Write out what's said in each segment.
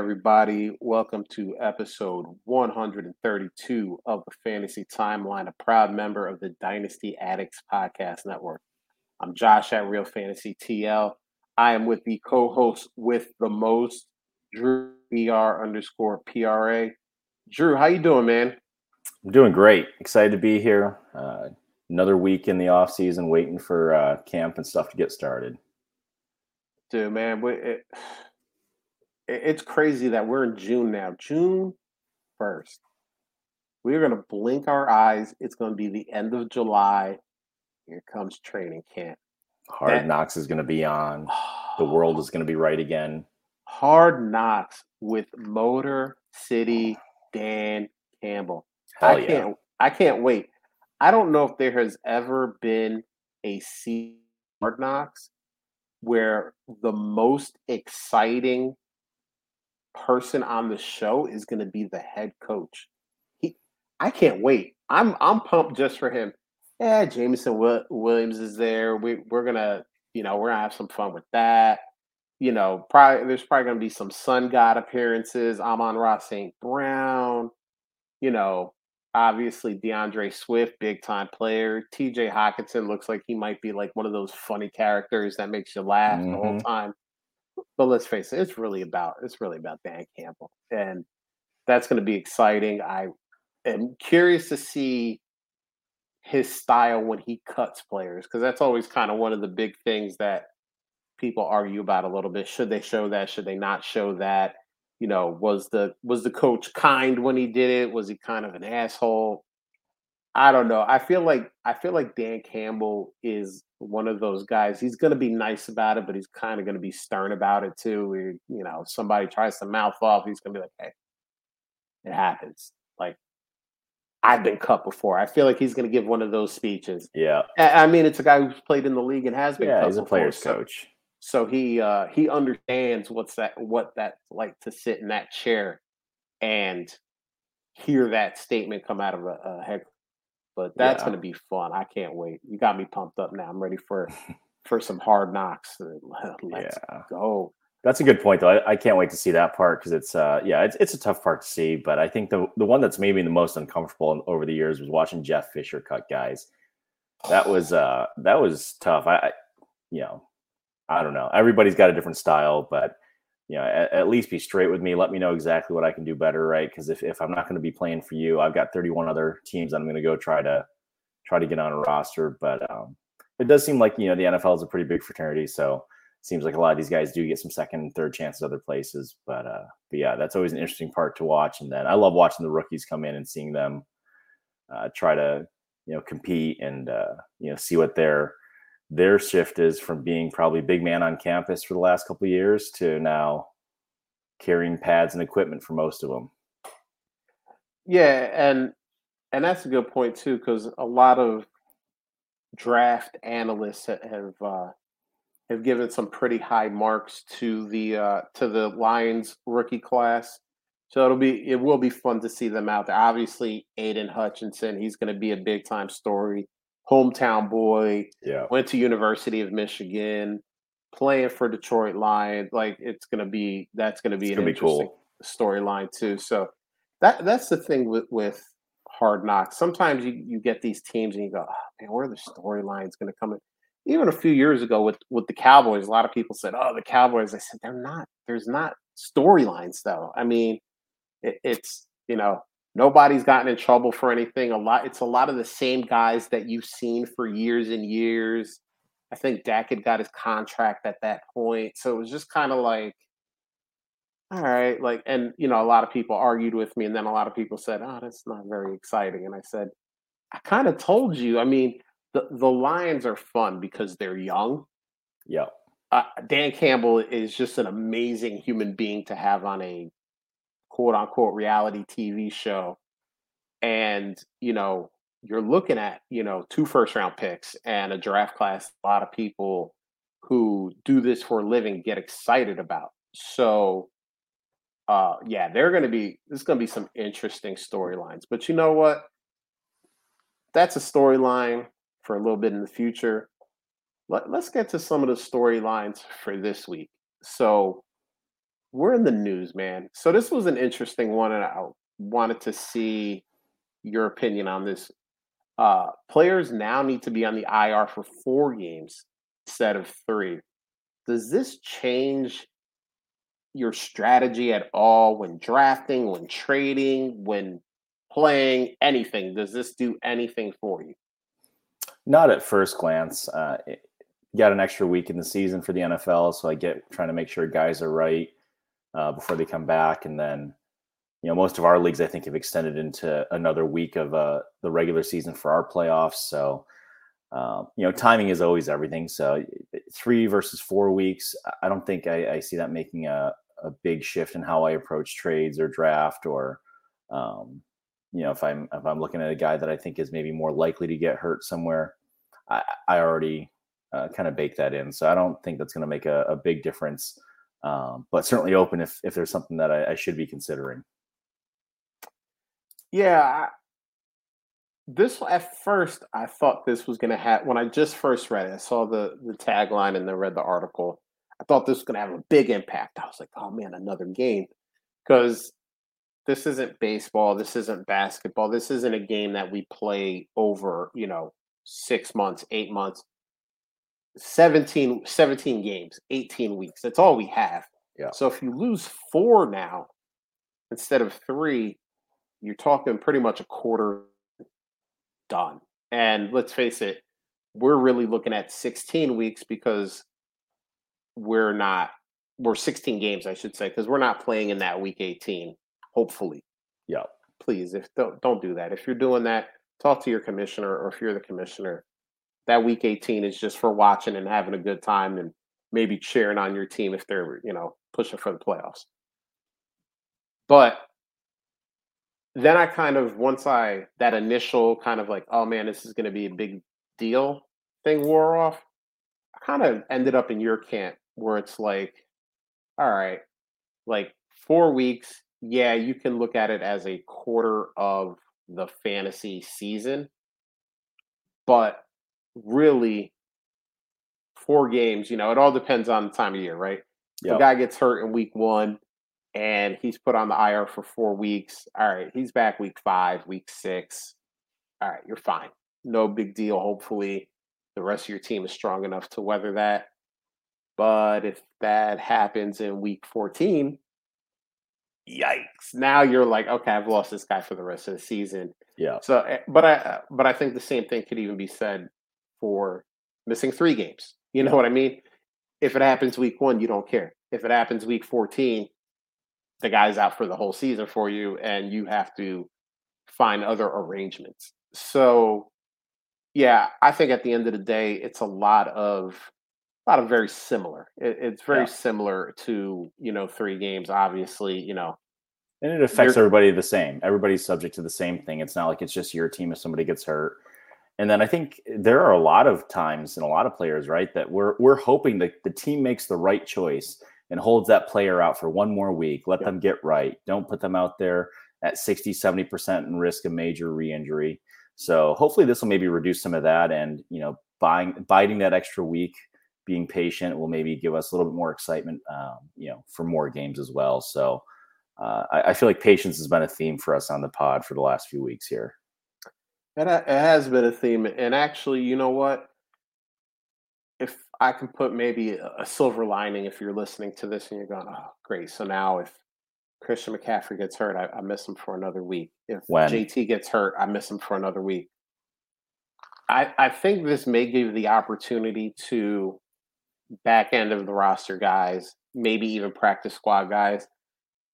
Everybody. Welcome to episode 132 of the Fantasy Timeline, a proud member of the Dynasty Addicts Podcast Network. I'm Josh at Real Fantasy TL. I am with the co-host with the most, Drew BR underscore PRA. Drew, how you doing, man? I'm doing great. Excited to be here. Uh, another week in the off season, waiting for uh, camp and stuff to get started. Dude, man, it, it's crazy that we're in June now. June 1st. We're going to blink our eyes. It's going to be the end of July. Here comes training camp. Hard that, Knocks is going to be on. The world is going to be right again. Hard Knocks with Motor City Dan Campbell. Hell I yeah. can't I can't wait. I don't know if there has ever been a C Hard Knocks where the most exciting person on the show is going to be the head coach. He, I can't wait. I'm I'm pumped just for him. Yeah, Jameson Williams is there. We we're gonna you know we're gonna have some fun with that. You know, probably there's probably gonna be some Sun God appearances. Amon-Ra St. Brown. You know, obviously DeAndre Swift, big time player. TJ Hockenson looks like he might be like one of those funny characters that makes you laugh mm-hmm. the whole mm-hmm. time. But let's face it, it's really about it's really about Dan Campbell, and that's going to be exciting. I am curious to see his style when he cuts players because that's always kind of one of the big things that people argue about a little bit. Should they show that? Should they not show that? You know, was the was the coach kind when he did it? Was he kind of an asshole? I don't know. I feel like I feel like Dan Campbell is one of those guys. He's going to be nice about it, but he's kind of going to be stern about it too. Where, you know, somebody tries to mouth off, he's going to be like, "Hey, it happens." Like I've been cut before. I feel like he's going to give one of those speeches. Yeah. I mean, it's a guy who's played in the league and has been. Yeah, he's a player's before, coach. So, so he uh, he understands what's that what that's like to sit in that chair and hear that statement come out of a, a head but that's yeah. going to be fun. I can't wait. You got me pumped up now. I'm ready for for some hard knocks. Let's yeah. go. That's a good point, though. I, I can't wait to see that part because it's, uh, yeah, it's, it's a tough part to see. But I think the the one that's made me the most uncomfortable over the years was watching Jeff Fisher cut guys. That was uh, that was tough. I, I, you know, I don't know. Everybody's got a different style, but you know, at, at, least be straight with me. Let me know exactly what I can do better, right? Because if, if I'm not going to be playing for you, I've got 31 other teams that I'm going to go try to try to get on a roster. But um, it does seem like you know the NFL is a pretty big fraternity, so it seems like a lot of these guys do get some second and third chances other places. But uh, but yeah, that's always an interesting part to watch. And then I love watching the rookies come in and seeing them uh, try to you know compete and uh, you know see what they're their shift is from being probably big man on campus for the last couple years to now carrying pads and equipment for most of them. Yeah, and and that's a good point too, because a lot of draft analysts have uh, have given some pretty high marks to the uh, to the Lions rookie class. So it'll be it will be fun to see them out there. Obviously, Aiden Hutchinson, he's going to be a big time story hometown boy. Yeah. Went to University of Michigan, playing for Detroit Lions. Like it's gonna be that's gonna be it's an gonna interesting cool. storyline too. So that that's the thing with with hard knocks. Sometimes you, you get these teams and you go, oh, man, where are the storylines gonna come in? Even a few years ago with with the Cowboys, a lot of people said, "Oh, the Cowboys." I said, "They're not. There's not storylines, though. I mean, it, it's you know Nobody's gotten in trouble for anything. A lot. It's a lot of the same guys that you've seen for years and years. I think Dak had got his contract at that point, so it was just kind of like, all right, like, and you know, a lot of people argued with me, and then a lot of people said, "Oh, that's not very exciting." And I said, I kind of told you. I mean, the the Lions are fun because they're young. Yeah. Uh, Dan Campbell is just an amazing human being to have on a quote unquote reality TV show, and you know you're looking at you know two first round picks and a draft class. A lot of people who do this for a living get excited about. So, uh, yeah, they're to be. There's to be some interesting storylines. But you know what? That's a storyline for a little bit in the future. Let, let's get to some of the storylines for this week. So, we're in the news, man. So this was an interesting one, and I wanted to see your opinion on this. Uh, players now need to be on the IR for four games instead of three. Does this change your strategy at all when drafting, when trading, when playing anything? Does this do anything for you? Not at first glance. Uh, got an extra week in the season for the NFL, so I get trying to make sure guys are right uh, before they come back, and then you know most of our leagues I think have extended into another week of uh, the regular season for our playoffs. So um, you know timing is always everything. So three versus four weeks, I don't think I, I see that making a, a big shift in how I approach trades or draft or um, you know if I'm if I'm looking at a guy that I think is maybe more likely to get hurt somewhere. I, I already uh, kind of bake that in. So I don't think that's going to make a, a, big difference, um, but certainly open if, if there's something that I, I should be considering. Yeah. This at first, I thought this was going to have, when I just first read it, I saw the, the tagline and then read the article. I thought this was going to have a big impact. I was like, oh man, another game. Because this isn't baseball. This isn't basketball. This isn't a game that we play over, you know, six months, eight months 17, 17 games, 18 weeks. That's all we have. Yeah. So if you lose four now instead of three, you're talking pretty much a quarter done. And let's face it, we're really looking at 16 weeks because we're not we're 16 games, I should say, because we're not playing in that week 18, hopefully. Yeah. Please, if don't don't do that. If you're doing that, talk to your commissioner, or if you're the commissioner, that week 18 is just for watching and having a good time and maybe cheering on your team if they're, you know, pushing for the playoffs. But then I kind of once I that initial kind of like, oh man, this is going to be a big deal thing wore off. I kind of ended up in your camp where it's like, all right, like four weeks, yeah, you can look at it as a quarter of the fantasy season, but really four games. You know, it all depends on the time of year, right? Yep. The guy gets hurt in week one and he's put on the IR for four weeks. All right, he's back week five, week six. All right, you're fine. No big deal. Hopefully, the rest of your team is strong enough to weather that. But if that happens in week 14, yikes. Now you're like, okay, I've lost this guy for the rest of the season. Yeah. So, eh, but I, but I think the same thing could even be said for missing three games. You know what I mean? If it happens week one, you don't care. If it happens week 14, the guy's out for the whole season for you and you have to find other arrangements. So yeah, I think at the end of the day, it's a lot of a lot of very similar. It, it's very yeah. similar to you know three games. Obviously, you know, and it affects everybody the same. Everybody's subject to the same thing. It's not like it's just your team if somebody gets hurt. And then I think there are a lot of times and a lot of players, right, that we're we're hoping that the team makes the right choice and holds that player out for one more week. Let them get right. Don't put them out there at 60, 70% and risk a major re-injury. So hopefully this will maybe reduce some of that and, you know, buying biding that extra week, being patient will maybe give us a little bit more excitement, um, you know, for more games as well. So uh, I, I feel like patience has been a theme for us on the pod for the last few weeks here. It, it has been a theme. And actually, you know what? If I can put maybe a silver lining if you're listening to this and you're going, oh, great. So now if Christian McCaffrey gets hurt, I, I miss him for another week. If when? JT gets hurt, I miss him for another week. I, I think this may give the opportunity to back end of the roster guys, maybe even practice squad guys.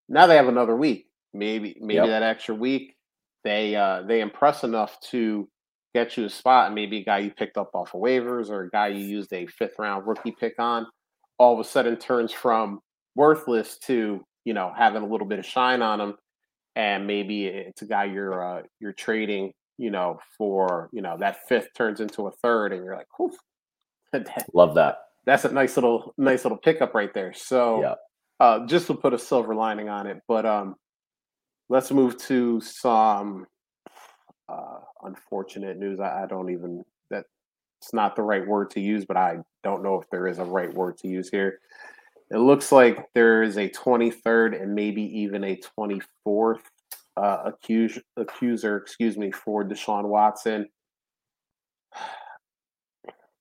Now they have another week. Maybe maybe yep. that extra week they uh, they impress enough to get you a spot, and maybe a guy you picked up off of waivers or a guy you used a fifth round rookie pick on, all of a sudden turns from worthless to you know having a little bit of shine on him, and maybe it's a guy you're uh, you're trading, you know, for you know that fifth turns into a third, and you're like, Oof. love that. That's a nice little nice little pickup right there. So, yeah. uh, just to put a silver lining on it, but um, let's move to some uh, unfortunate news. I, I, don't even that it's not the right word to use, but I don't know if there is a right word to use here. It looks like there is a 23rd and maybe even a 24th uh, accuse, accuser, excuse me, for Deshaun Watson.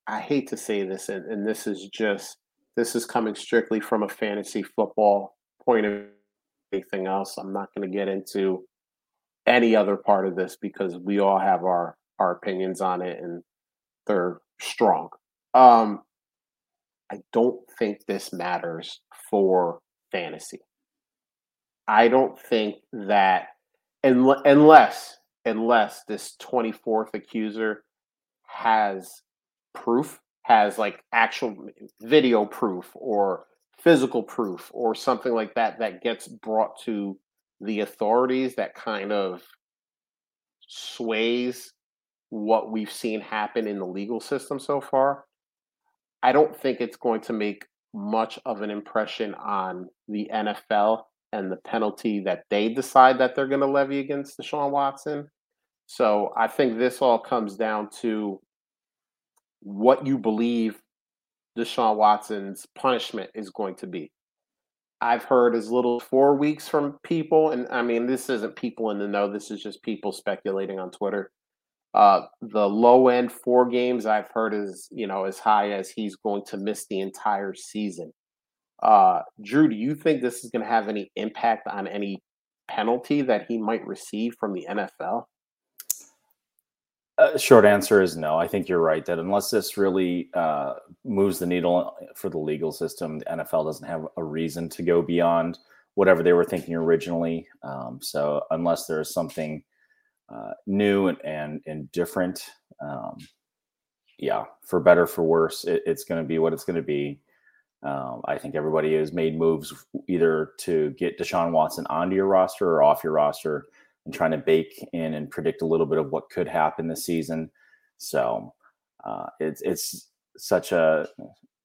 I hate to say this, and, and this is just this is coming strictly from a fantasy football point of anything else. I'm not going to get into any other part of this because we all have our our opinions on it and they're strong. Um, I don't think this matters for fantasy. I don't think that unless unless this 24th accuser has proof, has like actual video proof or physical proof or something like that that gets brought to the authorities that kind of sways what we've seen happen in the legal system so far, I don't think it's going to make much of an impression on the NFL and the penalty that they decide that they're going to levy against Deshaun Watson. So I think this all comes down to what you believe Deshaun Watson's punishment is going to be. I've heard as little as four weeks from people, and I mean, this isn't people in the know, this is just people speculating on Twitter. Uh, the low end four games I've heard is, you know, as high as he's going to miss the entire season. Uh, Drew, do you think this is going to have any impact on any penalty that he might receive from the NFL? Uh, short answer is no. I think you're right that unless this really uh, moves the needle for the legal system, the NFL doesn't have a reason to go beyond whatever they were thinking originally. Um, so unless there's something uh, new and, and, and different, um, yeah, for better for worse, it, it's going to be what it's going to be. Um, I think everybody has made moves either to get Deshaun Watson onto your roster or off your roster trying to bake in and predict a little bit of what could happen this season. So uh, it's it's such a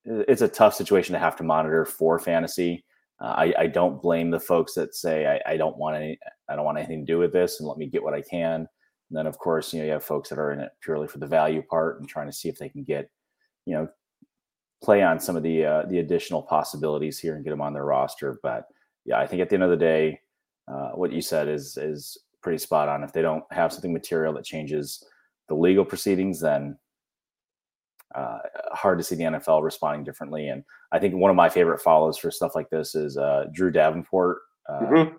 it's a tough situation to have to monitor for fantasy. Uh, I, I, don't blame the folks that say I, I, don't want any I don't want anything to do with this and let me get what I can. And then of course you know you have folks that are in it purely for the value part and trying to see if they can get you know play on some of the uh, the additional possibilities here and get them on their roster. But yeah, I think at the end of the day, uh, what you said is is pretty spot on. If they don't have something material that changes the legal proceedings, then uh, hard to see the NFL responding differently. And I think one of my favorite follows for stuff like this is uh, Drew Davenport. Uh, mm-hmm.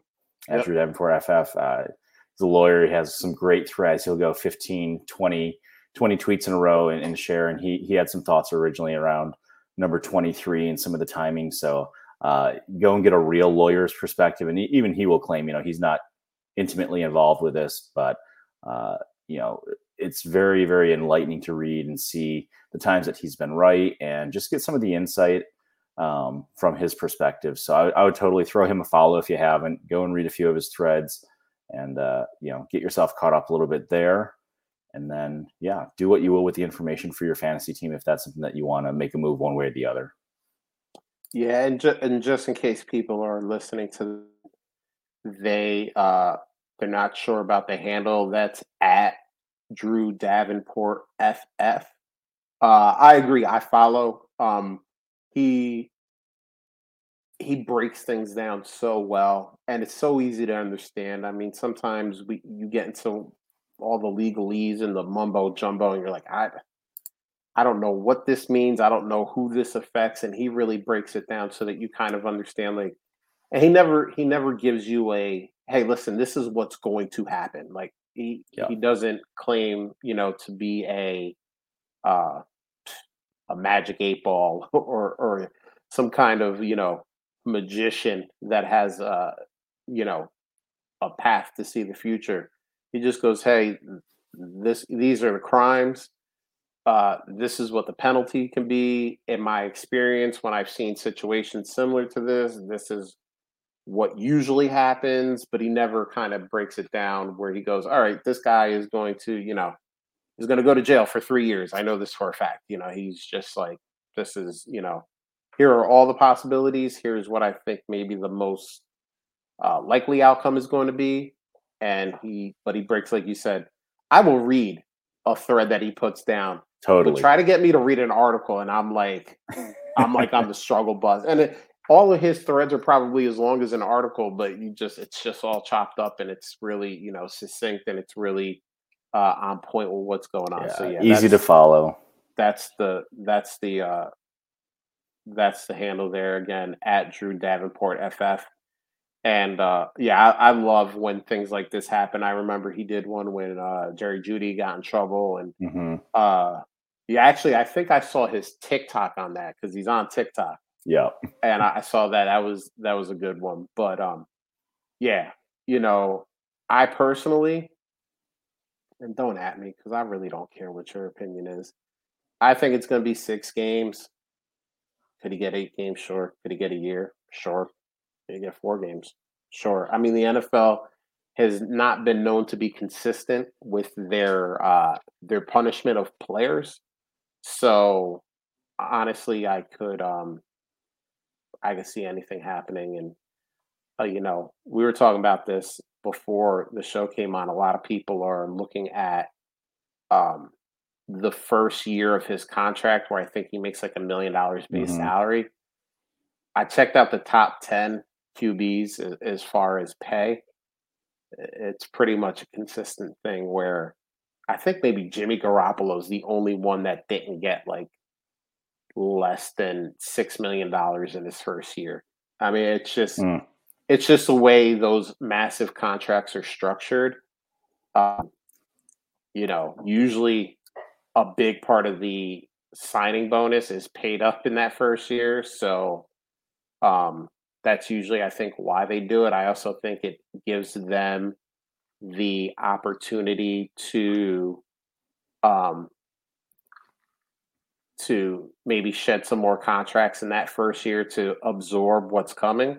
yep. Drew Davenport FF. Uh, he's a lawyer. He has some great threads. He'll go 15, 20, 20 tweets in a row and, and share. And he he had some thoughts originally around number 23 and some of the timing. So uh, go and get a real lawyer's perspective. And even he will claim, you know, he's not intimately involved with this, but uh, you know, it's very, very enlightening to read and see the times that he's been right and just get some of the insight um, from his perspective. So I, I, would totally throw him a follow if you haven't. Go and read a few of his threads and uh, you know get yourself caught up a little bit there. And then yeah, do what you will with the information for your fantasy team if that's something that you want to make a move one way or the other. Yeah, and ju- and just in case people are listening to they uh they're not sure about the handle. That's at Drew Davenport FF. Uh, I agree. I follow. Um, he he breaks things down so well, and it's so easy to understand. I mean, sometimes we you get into all the legalese and the mumbo jumbo, and you're like, I I don't know what this means. I don't know who this affects, and he really breaks it down so that you kind of understand like and he never he never gives you a hey listen this is what's going to happen. Like he yeah. he doesn't claim you know to be a uh a magic eight ball or or some kind of you know magician that has uh you know a path to see the future. He just goes hey this these are the crimes. Uh, this is what the penalty can be. In my experience when i've seen situations similar to this this is what usually happens, but he never kind of breaks it down where he goes, all right, this guy is going to, you know, is going to go to jail for three years. I know this for a fact. You know, he's just like, this is, you know, here are all the possibilities. Here's what I think maybe the most uh, likely outcome is going to be. And he, but he breaks, like you said, I will read a thread that he puts down. Totally. But try to get me to read an article, and I'm like, I'm like, I'm the struggle bus. And it, all of his threads are probably as long as an article, but you just it's just all chopped up and it's really you know succinct and it's really uh, on point with what's going on. Yeah, so yeah, easy to follow. That's the that's the uh, that's the handle there again at Drew Davenport FF. And uh, yeah, I, I, love when things like this happen. I remember he did one when uh, Jerry Jeudy got in trouble, and mm-hmm. uh, yeah, actually, I think I saw his TikTok on that because he's on TikTok. Yeah, and I, saw that. That was that was a good one. But um, yeah, you know, I personally, and don't at me because I really don't care what your opinion is. I think it's going to be six games. Could he get eight games? Sure. Could he get a year? Sure. Could he get four games? Sure. I mean, the NFL has not been known to be consistent with their uh, their punishment of players. So honestly, I could um, I could see anything happening. And uh, you know, we were talking about this before the show came on. A lot of people are looking at um, the first year of his contract, where I think he makes like a million dollars base mm-hmm. salary. I checked out the top 10 QBs as far as pay. It's pretty much a consistent thing where I think maybe Jimmy Garoppolo is the only one that didn't get like less than $6 million in his first year. I mean, it's just. Mm. It's just the way those massive contracts are structured. Um, you know, usually a big part of the signing bonus is paid up in that first year. So um, that's usually, I think, why they do it. I also think it gives them the opportunity to um, to maybe shed some more contracts in that first year to absorb what's coming.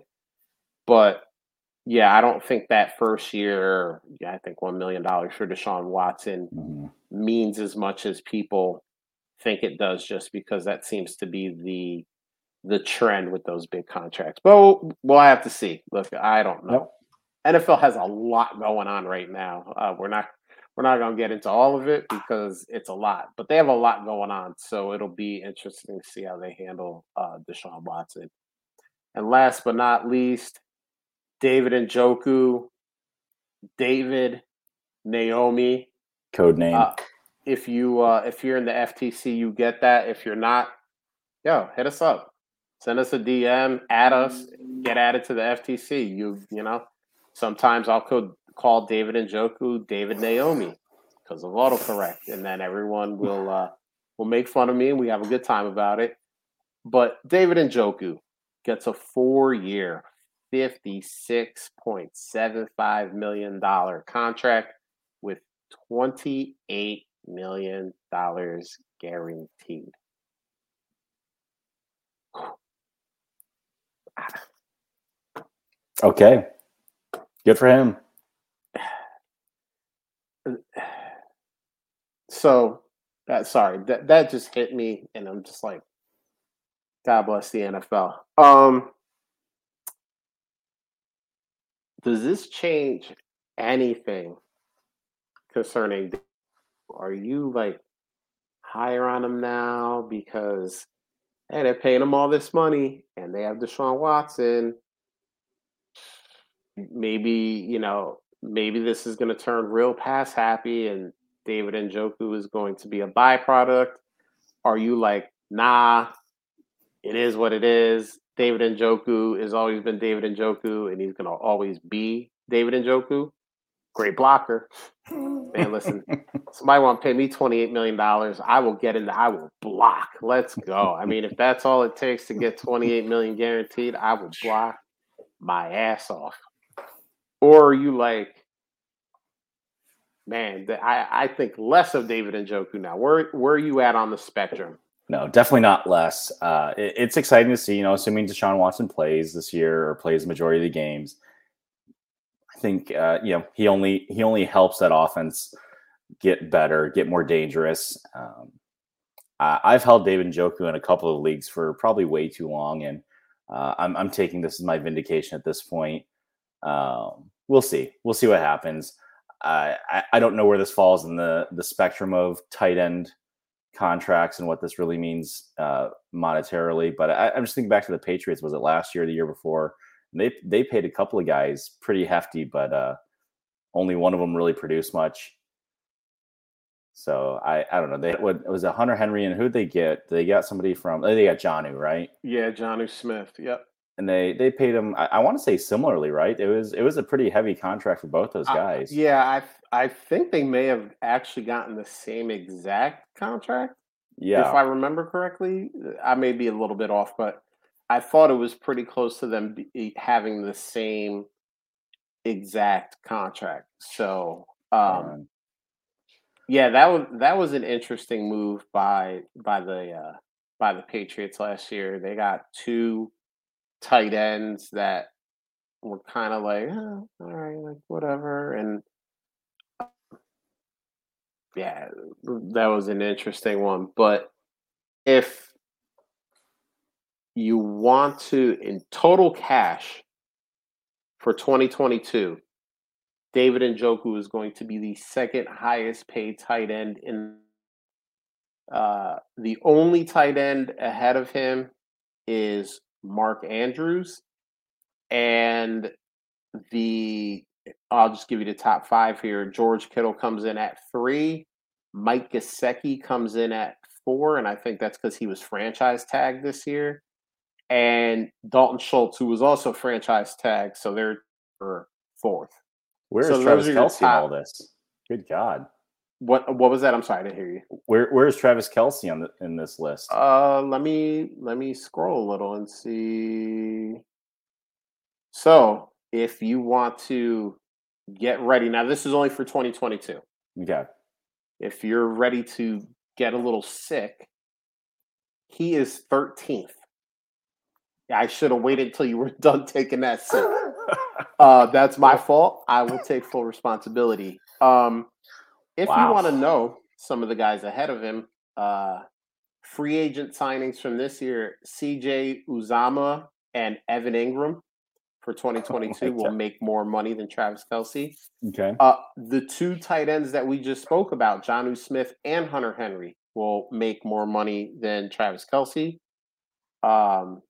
But yeah, I don't think that first year, yeah, I think $1 million for Deshaun Watson mm-hmm. means as much as people think it does just because that seems to be the the trend with those big contracts. But we'll, we'll have to see. Look, I don't know. Yep. NFL has a lot going on right now. Uh, we're not we're not going to get into all of it because it's a lot, but they have a lot going on. So it'll be interesting to see how they handle uh, Deshaun Watson. And last but not least, David Njoku, David, Naomi. Code name. Uh, if you uh, if you're in the FTC, you get that. If you're not, yo, hit us up. Send us a DM, add us, get added to the FTC. You you know, sometimes I'll call, call David Njoku David Naomi because of autocorrect, and then everyone will uh, will make fun of me, and we have a good time about it. But David Njoku gets a four year, $56.75 million contract with $28 million guaranteed. Okay. Good for him. So, that sorry, that that just hit me and I'm just like God bless the NFL. Um does this change anything concerning? Are you like higher on them now because hey, they're paying them all this money and they have Deshaun Watson? Maybe you know, maybe this is going to turn real pass happy, and David Njoku is going to be a byproduct. Are you like, nah, it is what it is. David Njoku has always been David Njoku, and he's going to always be David Njoku. Great blocker. Man, listen, somebody want to pay me $28 million. I will get in I will block. Let's go. I mean, if that's all it takes to get 28 million guaranteed, I will block my ass off. Or are you like, man, I, I think less of David Njoku now. Where where are you at on the spectrum? No, definitely not less. Uh, it, it's exciting to see, you know, assuming Deshaun Watson plays this year or plays the majority of the games. I think, uh, you know, he only he only helps that offense get better, get more dangerous. Um, I, have held David Njoku in a couple of leagues for probably way too long, and uh, I'm, I'm taking this as my vindication at this point. Um, we'll see. We'll see what happens. I, I don't know where this falls in the the spectrum of tight end contracts and what this really means uh, monetarily. But I, am just thinking back to the Patriots. Was it last year, the year before? they they paid a couple of guys pretty hefty, but uh, only one of them really produced much. So I I don't know. They what was a Hunter Henry and who'd they get? They got somebody from they got Jonnu, right? Yeah, Jonnu Smith. Yep. And they they paid him. I, I want to say similarly, right? It was it was a pretty heavy contract for both those guys. Uh, yeah, I I think they may have actually gotten the same exact contract. Yeah, if I remember correctly, I may be a little bit off, but I thought it was pretty close to them be, having the same exact contract. So, um, yeah, that was that was an interesting move by by the uh, by the Patriots last year. They got two tight ends that were kind of like, oh, all right, like whatever, and yeah, that was an interesting one. But if you want to, in total cash for 2022, David Njoku is going to be the second highest paid tight end in uh, the only tight end ahead of him is Mark Andrews. And the I'll just give you the top five here. George Kittle comes in at three. Mike Gesicki comes in at four, and I think that's because he was franchise tagged this year. And Dalton Schultz, who was also franchise tagged, so they're er, fourth. Where's so Travis Kelce in all this? Good God. What what was that? I'm sorry, I didn't hear you. Where where's Travis Kelce on the in this list? Uh let me let me scroll a little and see. So if you want to get ready, now this is only for 2022. Okay. If you're ready to get a little sick, he is 13th. I should have waited until you were done taking that sip. uh, that's my fault. I will take full responsibility. Um, if wow. you want to know some of the guys ahead of him, uh, free agent signings from this year: C.J. Uzomah and Evan Engram for 2022 oh will make more money than Travis Kelce. Okay. Uh, the two tight ends that we just spoke about, Jonnu Smith and Hunter Henry, will make more money than Travis Kelce. Um,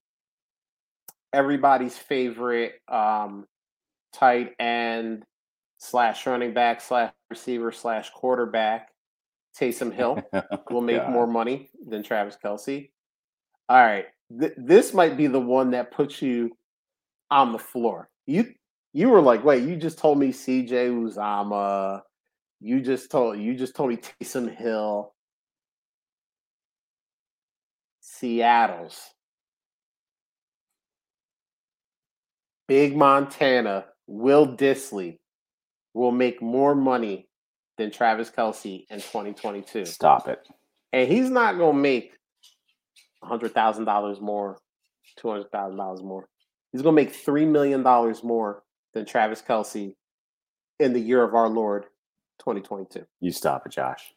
everybody's favorite um, tight end slash running back slash receiver slash quarterback, Taysom Hill will make God. more money than Travis Kelce. All right, Th- this might be the one that puts you on the floor. You you were like, wait, you just told me CJ Uzomah. You just told you just told me Taysom Hill. Seattle's Big Montana, Will Dissly will make more money than Travis Kelce in 2022. Stop it. And he's not going to make $100,000 more, $200,000 more. He's going to make $3 million more than Travis Kelce in the year of our Lord, 2022. You stop it, Josh.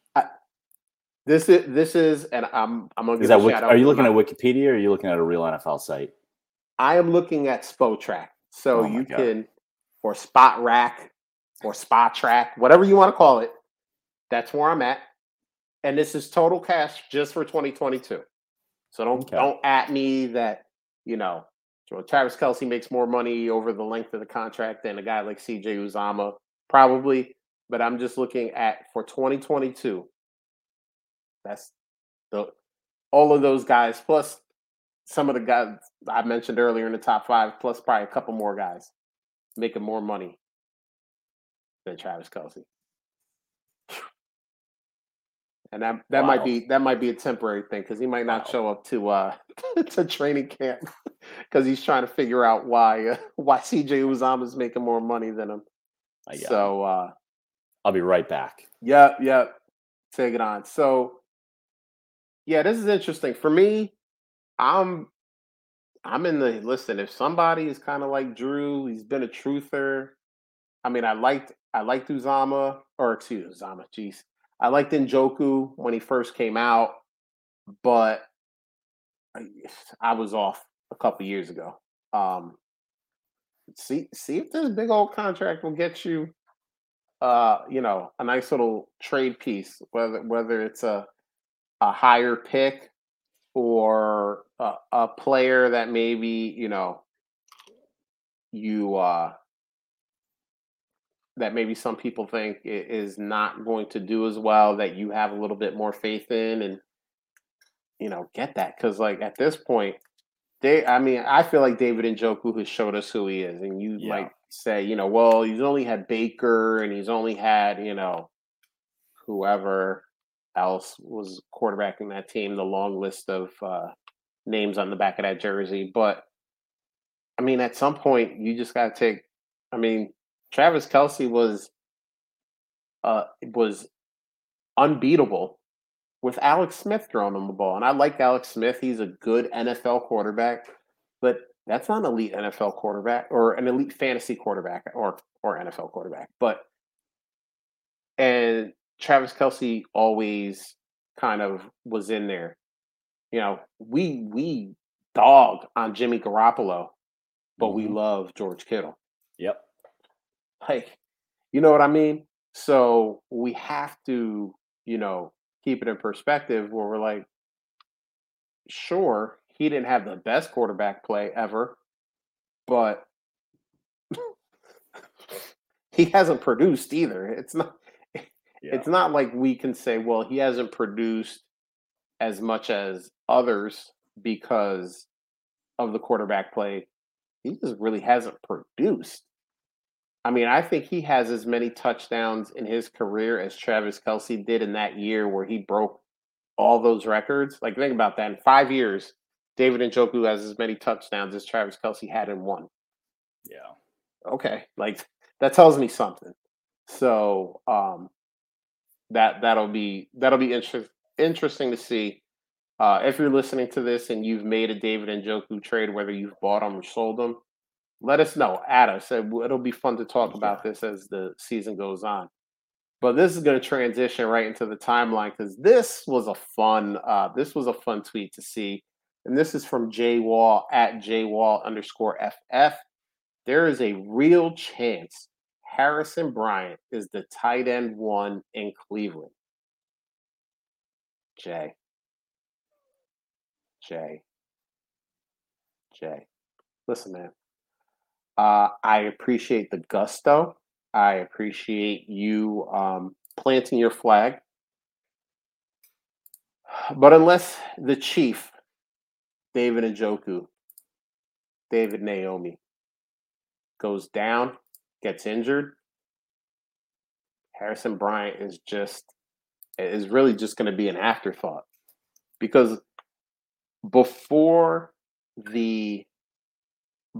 this is this is, and I'm I'm gonna. Is that are you looking at Wikipedia or are you looking at a real NFL site? I am looking at Spotrac. So oh you God. can, or Spotrac, or Spot Track, whatever you want to call it. That's where I'm at. And this is total cash just for 2022. So don't okay. don't at me that you know Travis Kelce makes more money over the length of the contract than a guy like CJ Uzomah, probably. But I'm just looking at for 2022. That's the all of those guys plus some of the guys I mentioned earlier in the top five, plus probably a couple more guys making more money than Travis Kelce. And that that wow. might be that might be a temporary thing because he might not wow. show up to uh to training camp because he's trying to figure out why uh, why CJ Uzomah is making more money than him. So uh I'll be right back. Yep, yep. Take it on. So yeah, this is interesting. For me, I'm I'm in the listen. If somebody is kind of like Drew, he's been a truther. I mean, I liked I liked Uzomah or excuse Uzomah. Jeez, I liked Njoku when he first came out, but I, I was off a couple years ago. Um, see see if this big old contract will get you, uh, you know, a nice little trade piece. Whether whether it's a a higher pick or a, a player that maybe you know you uh that maybe some people think is not going to do as well that you have a little bit more faith in and you know get that because like at this point they i mean i feel like david njoku has showed us who he is and you yeah. like say you know well he's only had baker and he's only had you know whoever else was quarterbacking that team the long list of uh, names on the back of that jersey but i mean at some point you just got to take i mean Travis Kelce was uh was unbeatable with Alex Smith throwing him the ball. And I like Alex Smith. He's a good NFL quarterback, but that's not an elite NFL quarterback or an elite fantasy quarterback or or NFL quarterback. But and Travis Kelce always kind of was in there. You know, we we dog on Jimmy Garoppolo, but we mm-hmm. love George Kittle. Yep. Like, you know what I mean? So we have to, you know, keep it in perspective where we're like, sure, he didn't have the best quarterback play ever, but he hasn't produced either. It's not yeah. it's not like we can say, well, he hasn't produced as much as others because of the quarterback play. He just really hasn't produced. I mean, I think he has as many touchdowns in his career as Travis Kelce did in that year where he broke all those records. Like, think about that. In five years, David Njoku has as many touchdowns as Travis Kelce had in one. Yeah. Okay. Like, that tells me something. So, um, that that'll be that'll be inter- interesting to see. Uh, if you're listening to this and you've made a David Njoku trade, whether you've bought them or sold them, let us know. Add us. It'll be fun to talk about this as the season goes on. But this is going to transition right into the timeline because this was a fun. Uh, this was a fun tweet to see, and this is from Jay Wall at Jay Wall underscore ff. There is a real chance Harrison Bryant is the tight end one in Cleveland. Jay. Jay. Jay. Listen, man. Uh, I appreciate the gusto. I appreciate you um, planting your flag. But unless the chief, David Njoku, David Naomi, goes down, gets injured, Harrison Bryant is just is really just going to be an afterthought because before the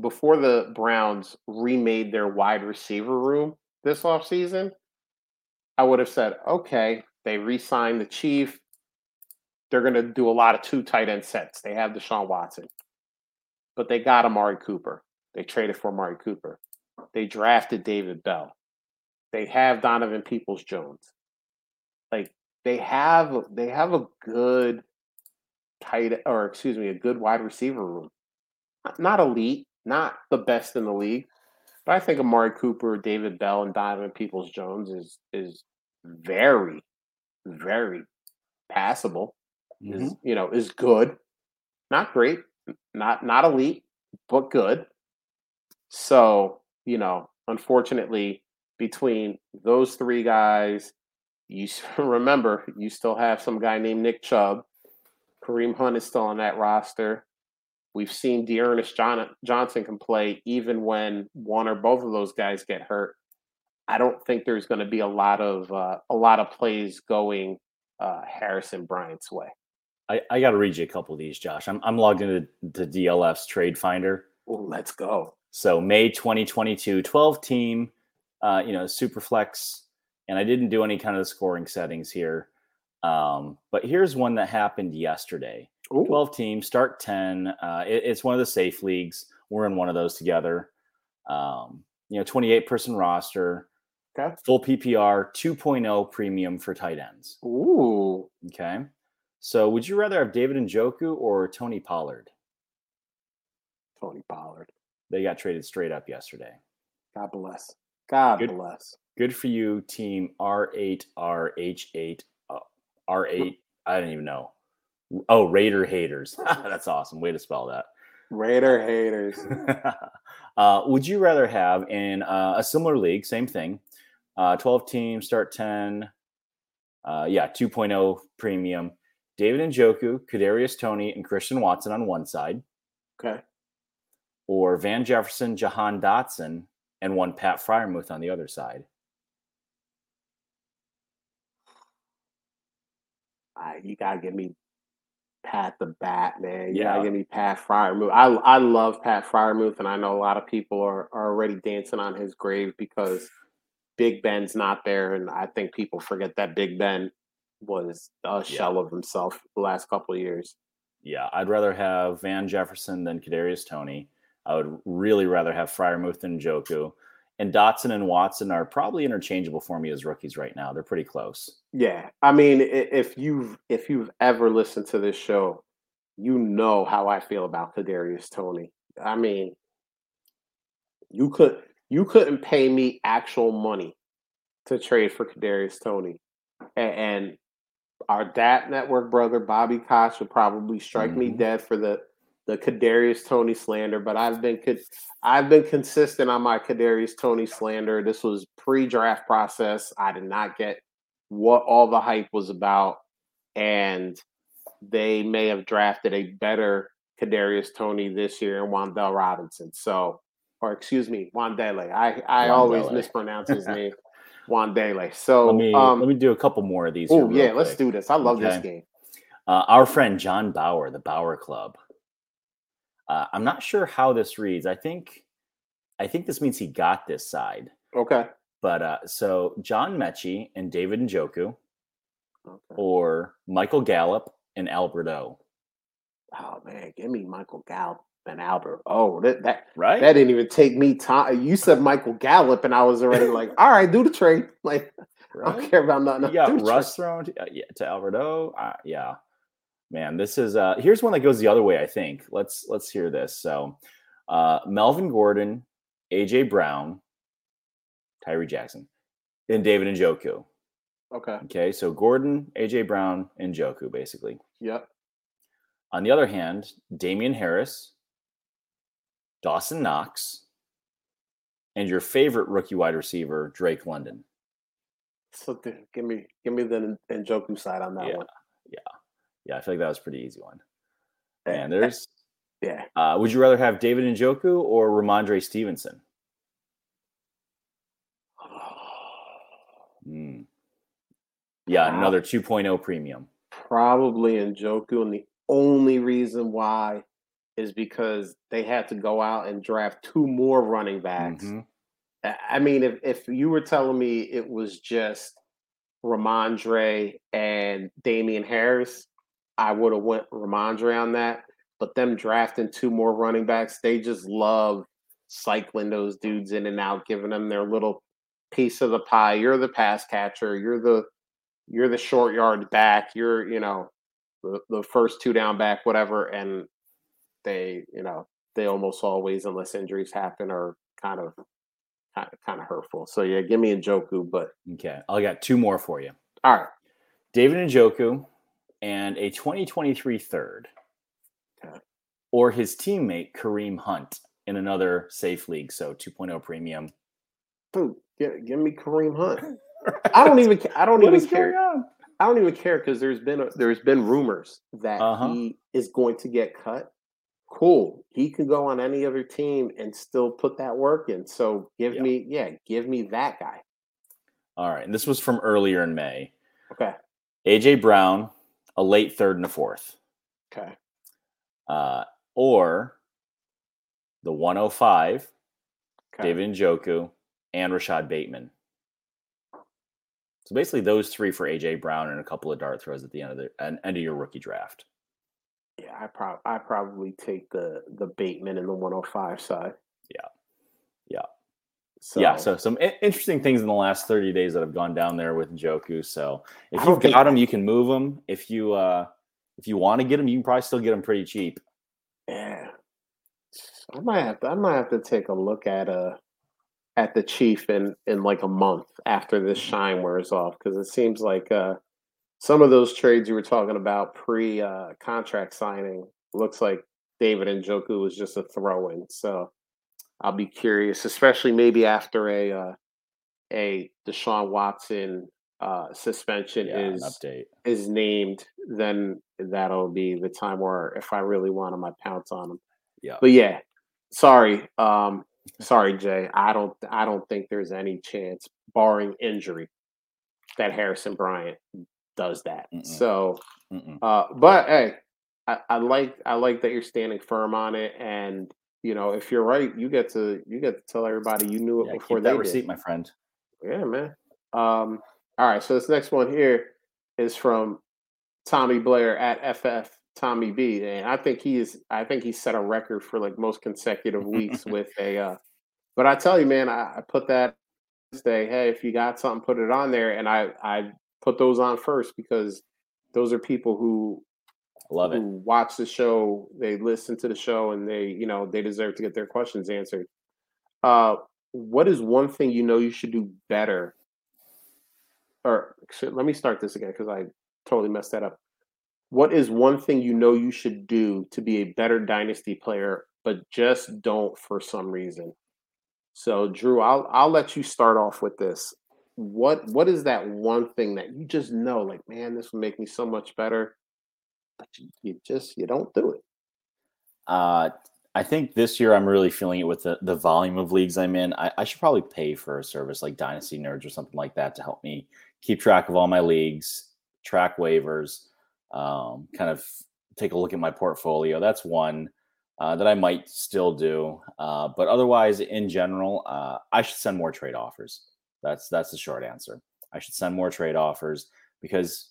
before the Browns remade their wide receiver room this offseason, I would have said, okay, they re signed the Chief. They're going to do a lot of two tight end sets. They have Deshaun Watson, but they got Amari Cooper. They traded for Amari Cooper. They drafted David Bell. They have Donovan Peoples Jones. Like they have they have a good tight or excuse me, a good wide receiver room. Not elite, not the best in the league, but I think Amari Cooper, David Bell, and Donovan Peoples Jones is is very, very passable. Mm-hmm. Is you know is good, not great, not not elite, but good. So you know, unfortunately, between those three guys, you remember you still have some guy named Nick Chubb. Kareem Hunt is still on that roster. We've seen D'Ernest John- Johnson can play even when one or both of those guys get hurt. I don't think there's going to be a lot of uh, a lot of plays going uh, Harrison Bryant's way. I, I got to read you a couple of these, Josh. I'm, I'm logged into the DLF's Trade Finder. Ooh, let's go. So May 2022, 12 team, uh, you know, super flex, and I didn't do any kind of scoring settings here. Um, but here's one that happened yesterday. Ooh. 12 teams, start 10. Uh, it, it's one of the safe leagues. We're in one of those together. Um, you know, 28 person roster, okay. full PPR, 2.0 premium for tight ends. Ooh. Okay. So would you rather have David and Njoku or Tony Pollard? Tony Pollard. They got traded straight up yesterday. God bless. God good, bless. Good for you, team R8RH8. Uh, R8 I didn't even know. Oh, Raider haters. That's awesome. Way to spell that. Raider haters. uh, would you rather have in uh, a similar league, same thing, uh, 12 teams, start 10, uh, yeah, 2.0 premium, David and Njoku, Kadarius Toney, and Christian Watson on one side. Okay. Or Van Jefferson, Jahan Dotson, and one Pat Freiermuth on the other side. Uh, you gotta give me Pat the Bat, man. You yeah. gotta give me Pat Freiermuth. I I love Pat Freiermuth, and I know a lot of people are, are already dancing on his grave because Big Ben's not there, and I think people forget that Big Ben was a shell yeah. of himself the last couple of years. Yeah, I'd rather have Van Jefferson than Kadarius Toney. I would really rather have Freiermuth than Njoku. and Dotson and Watson are probably interchangeable for me as rookies right now. They're pretty close. Yeah, I mean, if you've if you've ever listened to this show, you know how I feel about Kadarius Toney. I mean, you could you couldn't pay me actual money to trade for Kadarius Toney, and, and our DAP Network brother Bobby Koch would probably strike mm-hmm. me dead for the the Kadarius Toney slander, but I've been I've been consistent on my Kadarius Toney slander. This was pre-draft process. I did not get what all the hype was about, and they may have drafted a better Kadarius Toney this year and Wan'Dale Robinson. So, or excuse me, Wandale. I I Wandale. always mispronounce his name. Wandale. So let me um, let me do a couple more of these. Oh yeah, quick. let's do this. I love okay. this game. Uh, our friend John Bauer, the Bauer Club. Uh, I'm not sure how this reads. I think, I think this means he got this side. Okay. But uh, so John Metchie and David Njoku, okay. or Michael Gallup and Albert O. Oh man, give me Michael Gallup and Albert. Oh, that that right. That didn't even take me time. You said Michael Gallup, and I was already like, all right, do the trade. Like, right? I don't care about nothing. Got Russ thrown to, uh, yeah, to Albert O. Uh, yeah man this is uh here's one that goes the other way i think let's let's hear this so uh melvin gordon aj brown tyree jackson and david Njoku. okay okay so gordon aj brown and Njoku, basically yep on the other hand Damien harris dawson knox and your favorite rookie wide receiver drake london so give me give me the Njoku side on that yeah, one yeah yeah, I feel like that was a pretty easy one. And there's yeah. Uh, would you rather have David Njoku or Rhamondre Stevenson? Mm. Yeah, wow. another 2.0 premium. Probably Njoku, and the only reason why is because they had to go out and draft two more running backs. Mm-hmm. I mean, if if you were telling me it was just Rhamondre and Damien Harris, I would have went Rhamondre on that. But them drafting two more running backs, they just love cycling those dudes in and out, giving them their little piece of the pie. You're the pass catcher. You're the you're the short yard back. You're you know the, the first two down back, whatever. And they you know they almost always, unless injuries happen, are kind of kind of, kind of hurtful. So yeah, give me Njoku. But okay, I got two more for you. All right, David Njoku and a 2023 third, okay. or his teammate Kareem Hunt in another safe league, so 2.0 premium. Dude, give, give me Kareem Hunt. I don't even. I don't even care. I don't even care because there's been a, there's been rumors that uh-huh. he is going to get cut. Cool. He can go on any other team and still put that work in. So give yep. me, yeah, give me that guy. All right. And this was from earlier in May. Okay. AJ Brown, a late third and a fourth. Okay. Uh, or the 105, okay. David Njoku, and Rashod Bateman. So basically, those three for AJ Brown and a couple of dart throws at the end of the end of your rookie draft. Yeah, I probably I probably take the the Bateman and the 105 side. Yeah, yeah. So, yeah, so some interesting things in the last 30 days that have gone down there with Njoku. So if you've got them, you can move them. If you uh if you want to get them, you can probably still get them pretty cheap. Yeah, I might have to. I might have to take a look at uh at the Chief in in like a month after this mm-hmm. shine wears off because it seems like uh some of those trades you were talking about pre uh, contract signing looks like David Njoku was just a throw in. So I'll be curious, especially maybe after a uh, a Deshaun Watson uh, suspension yeah, is is named, then that'll be the time where if I really want him, I pounce on him. Yeah. But yeah, sorry, um, sorry, Jay. I don't I don't think there's any chance, barring injury, that Harrison Bryant does that. Mm-mm. So, Mm-mm. Uh, but hey, I, I like I like that you're standing firm on it, and you know if you're right, you get to you get to tell everybody you knew it yeah, before that receipt, my friend. Yeah, man. Um, all right, so this next one here is from Tommy Blair at FF Tommy B, and I think he is. I think he set a record for like most consecutive weeks with a. Uh, but I tell you, man, I, I put that say, hey, if you got something, put it on there, and I I put those on first because those are people who love it. Who watch the show, they listen to the show, and they you know they deserve to get their questions answered. Uh, what is one thing you know you should do better? Or let me start this again because I totally messed that up. What is one thing you know you should do to be a better dynasty player, but just don't for some reason? So, Drew, I'll I'll let you start off with this. What what is that one thing that you just know, like, man, this will make me so much better, but you, you just you don't do it. Uh, I think this year I'm really feeling it with the, the volume of leagues I'm in. I, I should probably pay for a service like Dynasty Nerds or something like that to help me keep track of all my leagues, track waivers, um, kind of take a look at my portfolio. That's one uh, that I might still do. Uh, but otherwise, in general, uh, I should send more trade offers. That's that's the short answer. I should send more trade offers because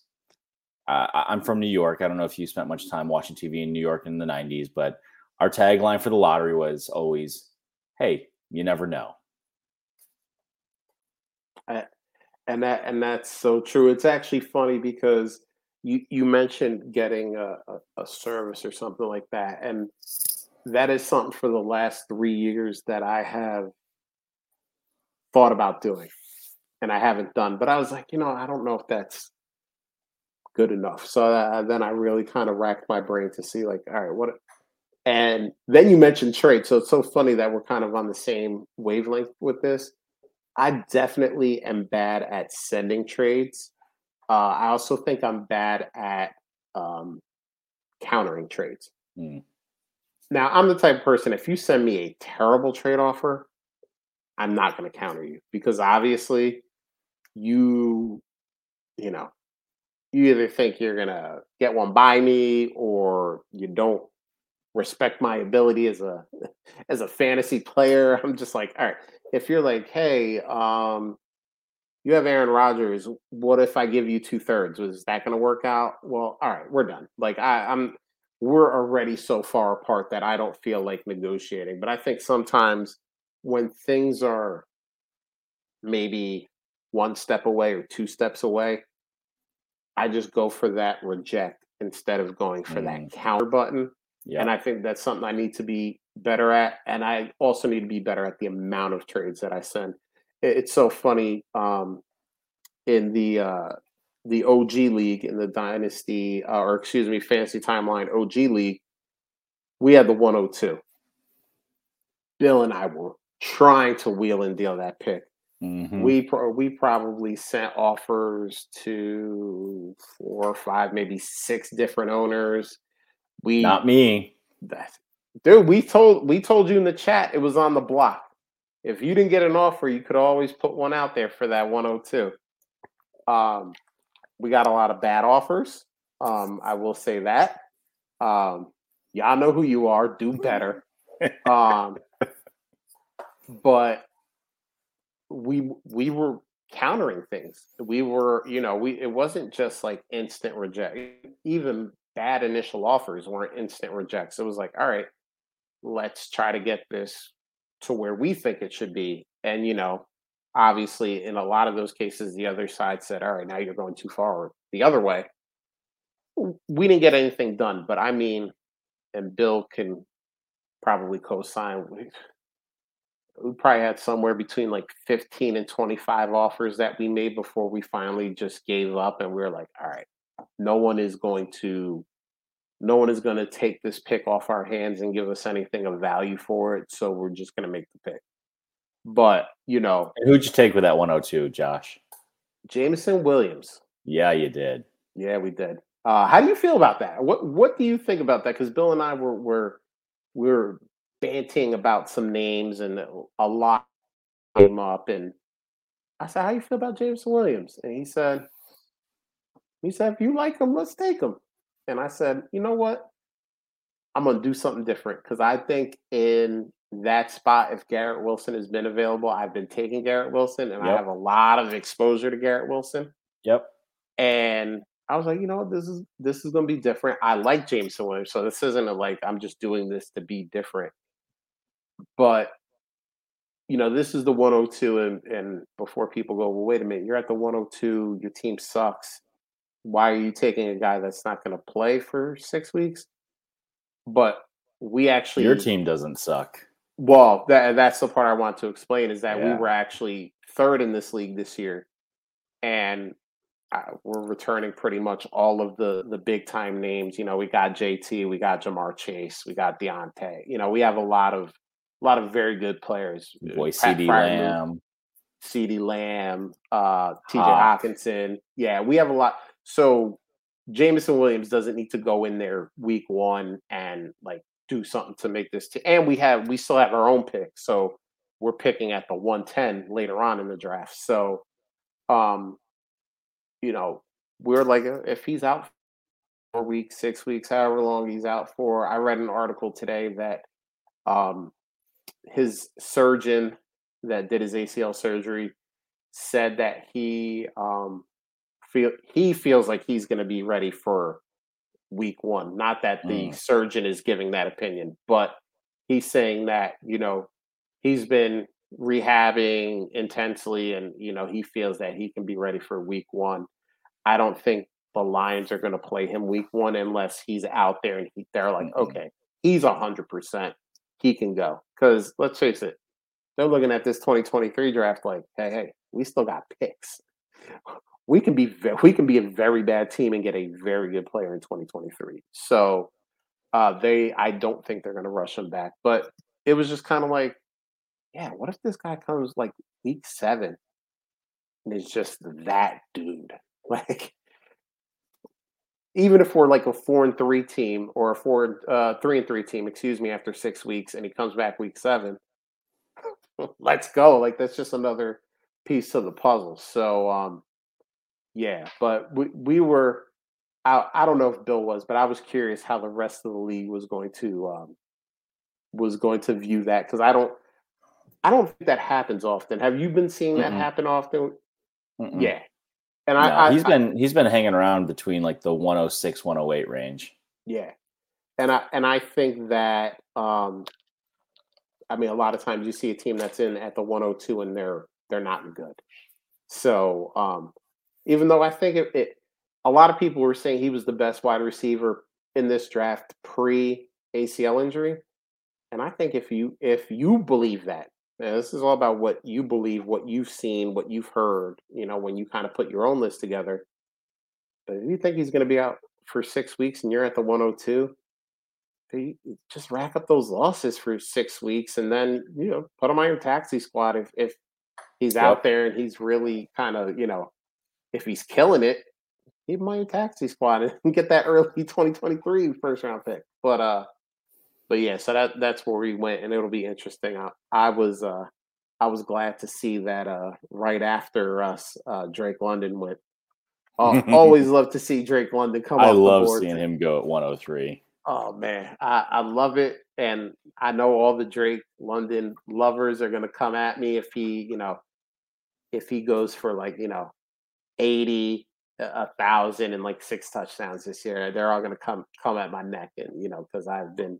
I'm from New York. I don't know if you spent much time watching TV in New York in the '90s, but our tagline for the lottery was always, "Hey, you never know." and that and that's so true. It's actually funny because you you mentioned getting a, a, service or something like that, and that is something for the last three years that I have thought about doing and I haven't done. But I was like, you know, I don't know if that's good enough. So uh, then I really kind of racked my brain to see, like, all right, what. And then you mentioned trade. So it's so funny that we're kind of on the same wavelength with this. I definitely am bad at sending trades. Uh, I also think I'm bad at um, countering trades. Mm. Now, I'm the type of person, if you send me a terrible trade offer, I'm not going to counter you because obviously you, you know, you either think you're going to get one by me or you don't respect my ability as a as a fantasy player. I'm just like, all right, if you're like, hey, um, you have Aaron Rodgers, what if I give you two thirds? Was that going to work out? Well, all right, we're done. Like I, I'm we're already so far apart that I don't feel like negotiating. But I think sometimes when things are maybe one step away or two steps away, I just go for that reject instead of going for mm. that counter button. Yeah. And I think that's something I need to be better at. And I also need to be better at the amount of trades that I send. It's so funny. Um, in the uh, the OG league in the Dynasty, uh, or excuse me, Fantasy Timeline OG league, we had the 102. Bill and I were trying to wheel and deal that pick. Mm-hmm. We pro- we probably sent offers to four or five, maybe six different owners. We not me, that dude. We told we told you in the chat it was on the block. If you didn't get an offer, you could always put one out there for that 102. Um, we got a lot of bad offers. Um, I will say that. Um, y'all know who you are. Do better. um, but we we were countering things. We were, you know, we it wasn't just like instant reject. Even bad initial offers weren't instant rejects. It was like, all right, let's try to get this to where we think it should be. And you know, obviously in a lot of those cases the other side said all right now you're going too far the other way we didn't get anything done but i mean and bill can probably co-sign we, we probably had somewhere between like 15 and 25 offers that we made before we finally just gave up and we were like all right no one is going to no one is going to take this pick off our hands and give us anything of value for it. So we're just going to make the pick. But, you know. who'd you take with that 102, Josh? Jameson Williams. Yeah, you did. Yeah, we did. Uh, how do you feel about that? What What do you think about that? Because Bill and I were were we were banting about some names, and a lot came up, and I said, "How you feel about Jameson Williams?" And he said, "He said if you like him, let's take him." And I said, "You know what? I'm gonna do something different because I think in that spot, if Garrett Wilson has been available, I've been taking Garrett Wilson, and yep. I have a lot of exposure to Garrett Wilson. Yep. And I was like, you know what, this is this is gonna be different. I like Jameson Williams, so this isn't a, like I'm just doing this to be different. But you know, this is the 102, and and before people go, well, wait a minute, you're at the 102, your team sucks. Why are you taking a guy that's not going to play for six weeks? But we actually, your team doesn't suck. Well, that that's the part I want to explain is that yeah. we were actually third in this league this year, and uh, we're returning pretty much all of the the big time names. You know, we got JT, we got Ja'Marr Chase, we got Diontae. You know, we have a lot of a lot of very good players. Boy, CeeDee Lamb, CeeDee Lamb, uh, TJ Hawk. Hockenson. Yeah, we have a lot. So Jameson Williams doesn't need to go in there week one and like do something to make this. T- and we have we still have our own pick, so we're picking at the 110 later on in the draft. So, um, you know, we're like, uh, if he's out for weeks, six weeks, however long he's out for. I read an article today that um, his surgeon that did his ACL surgery said that he um, feel he feels like he's going to be ready for week one. Not that the mm. surgeon is giving that opinion, but he's saying that you know he's been rehabbing intensely, and you know he feels that he can be ready for week one. I don't think the Lions are going to play him week one unless he's out there and he, they're like, mm-hmm. okay, he's a hundred percent, he can go. Because let's face it, they're looking at this 2023 draft like, hey, hey, we still got picks. We can be we can be a very bad team and get a very good player in 2023. So uh, they, I don't think they're going to rush him back. But it was just kind of like, yeah, what if this guy comes like week seven and is just that dude? Like, even if we're like a four and three team or a four uh, three and three team, excuse me, after six weeks, and he comes back week seven, let's go. Like that's just another piece of the puzzle. So, um, yeah, but we we were. I, I don't know if Bill was, but I was curious how the rest of the league was going to um, was going to view that because I don't I don't think that happens often. Have you been seeing that Mm-mm. happen often? Mm-mm. Yeah, and I, I, he's been he's been hanging around between like the 106 108 range. Yeah. And I and I think that um I mean a lot of times you see a team that's in at the 102 and they're they're not good. So um even though I think it, it a lot of people were saying he was the best wide receiver in this draft pre ACL injury. And I think if you if you believe that, this is all about what you believe, what you've seen, what you've heard, you know, when you kind of put your own list together. But if you think he's going to be out for six weeks and you're at the 102, they just rack up those losses for six weeks and then, you know, put him on your taxi squad if, if he's yep. out there and he's really kind of, you know, if he's killing it, on your taxi squad and get that early 2023 first round pick. But, uh, but yeah, so that that's where we went, and it'll be interesting. I, I was uh, I was glad to see that uh, right after us, uh, Drake London went. Uh, always love to see Drake London come. I love seeing him go at 103. Oh man, I, I love it, and I know all the Drake London lovers are gonna come at me if he, you know, if he goes for like you know, 80, a thousand, and like six touchdowns this year. They're all gonna come come at my neck, and you know, because I've been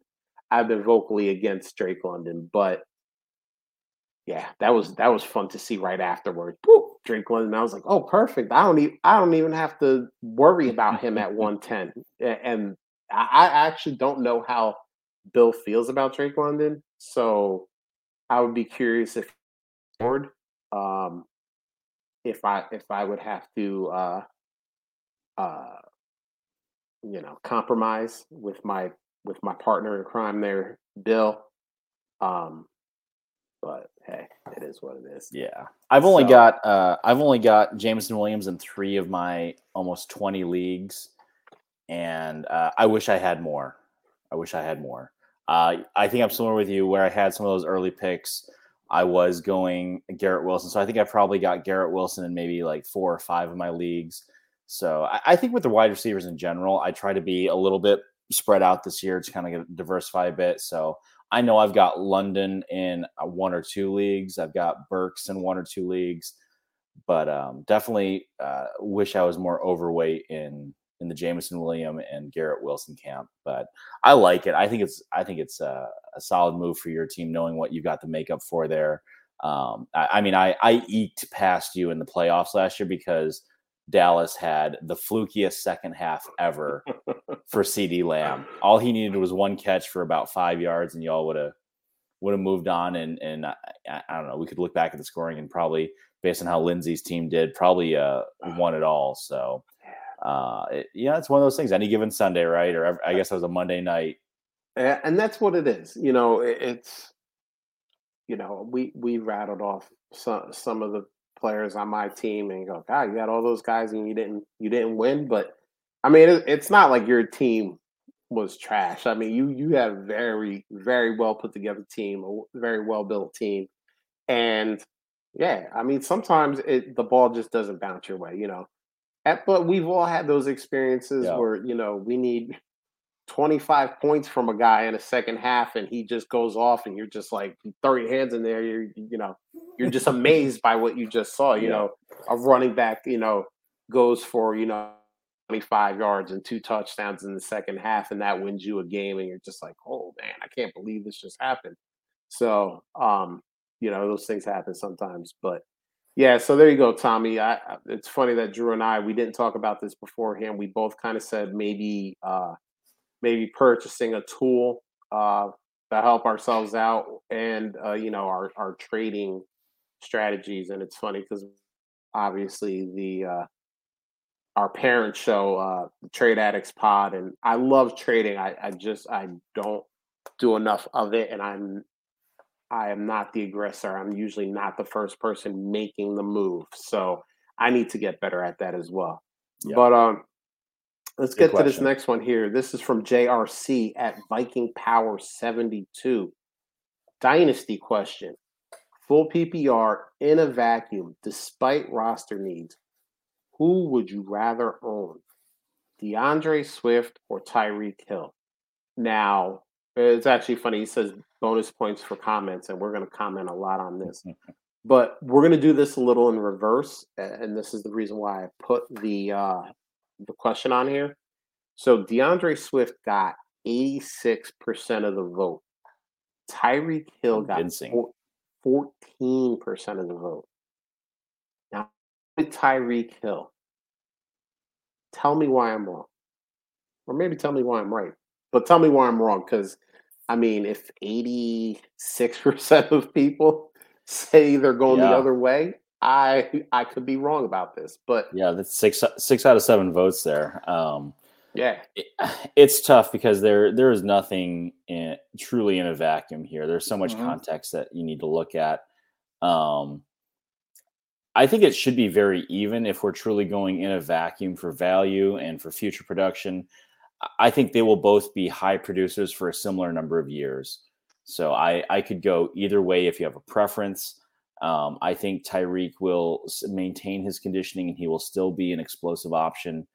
I've been vocally against Drake London, but yeah, that was that was fun to see right afterward. Drake London. I was like, oh, perfect. I don't even I don't even have to worry about him at 110. And I, I actually don't know how Bill feels about Drake London. So I would be curious if um if I if I would have to uh uh you know, compromise with my with my partner in crime there, Bill. Um, but hey, it is what it is. Yeah, I've only so, got uh, I've only got Jameson Williams in three of my almost twenty leagues, and uh, I wish I had more. I wish I had more. Uh, I think I'm similar with you, where I had some of those early picks. I was going Garrett Wilson, so I think I probably got Garrett Wilson in maybe like four or five of my leagues. So I, I think with the wide receivers in general, I try to be a little bit spread out this year to kind of diversify a bit. So I know I've got London in uh, one or two leagues. I've got Burks in one or two leagues, but um, definitely uh, wish I was more overweight in in the Jameson William and Garrett Wilson camp. But I like it. I think it's I think it's a, a solid move for your team, knowing what you've got the makeup for there. Um, I, I mean, I I eked past you in the playoffs last year because Dallas had the flukiest second half ever for CeeDee Lamb. All he needed was one catch for about five yards, and y'all would have would have moved on. And and I, I, don't know, we could look back at the scoring and probably based on how Lindsay's team did, probably uh, won it all. So uh, it, yeah, it's one of those things. Any given Sunday, right? Or I guess it was a Monday night. And that's what it is. You know, it's you know we we rattled off some some of the players on my team and go, God, you got all those guys and you didn't you didn't win. But I mean, it, it's not like your team was trash. I mean, you you had a very very well put together team, a very well built team, and yeah, I mean, sometimes it the ball just doesn't bounce your way, you know. But we've all had those experiences yeah. where you know we need 25 points from a guy in a second half and he just goes off and you're just like throw your hands in there you're you know you're just amazed by what you just saw you yeah. know a running back you know goes for you know 25 yards and two touchdowns in the second half and that wins you a game and you're just like oh man i can't believe this just happened so um you know those things happen sometimes but yeah so there you go tommy I, it's funny that drew and i we didn't talk about this beforehand we both kind of said maybe uh maybe purchasing a tool uh, to help ourselves out and uh, you know our our trading strategies. And it's funny because obviously the uh, our parent show, uh, Trade Addicts Pod, and I love trading. I, I just I don't do enough of it, and I'm I am not the aggressor. I'm usually not the first person making the move, so I need to get better at that as well. But um, Let's Good get question. to this next one here. This is from JRC at Viking Power 72. Dynasty question. Full PPR in a vacuum, despite roster needs. Who would you rather own? D'Andre Swift or Tyreek Hill? Now, it's actually funny. He says bonus points for comments, and we're going to comment a lot on this. but we're going to do this a little in reverse, and this is the reason why I put the uh, the question on here. So D'Andre Swift got 86% of the vote. Tyreek Hill got 14% of the vote. Now, with Tyreek Hill, tell me why I'm wrong. Or maybe tell me why I'm right. But tell me why I'm wrong. Because, I mean, if 86% of people say they're going yeah. the other way, I I could be wrong about this, but yeah, that's six six out of seven votes there. Um, yeah, it, it's tough because there there is nothing in, truly in a vacuum here. There's so much mm-hmm. context that you need to look at. Um, I think it should be very even if we're truly going in a vacuum for value and for future production. I think they will both be high producers for a similar number of years. So I I could go either way if you have a preference. Um, I think Tyreek will maintain his conditioning and he will still be an explosive option.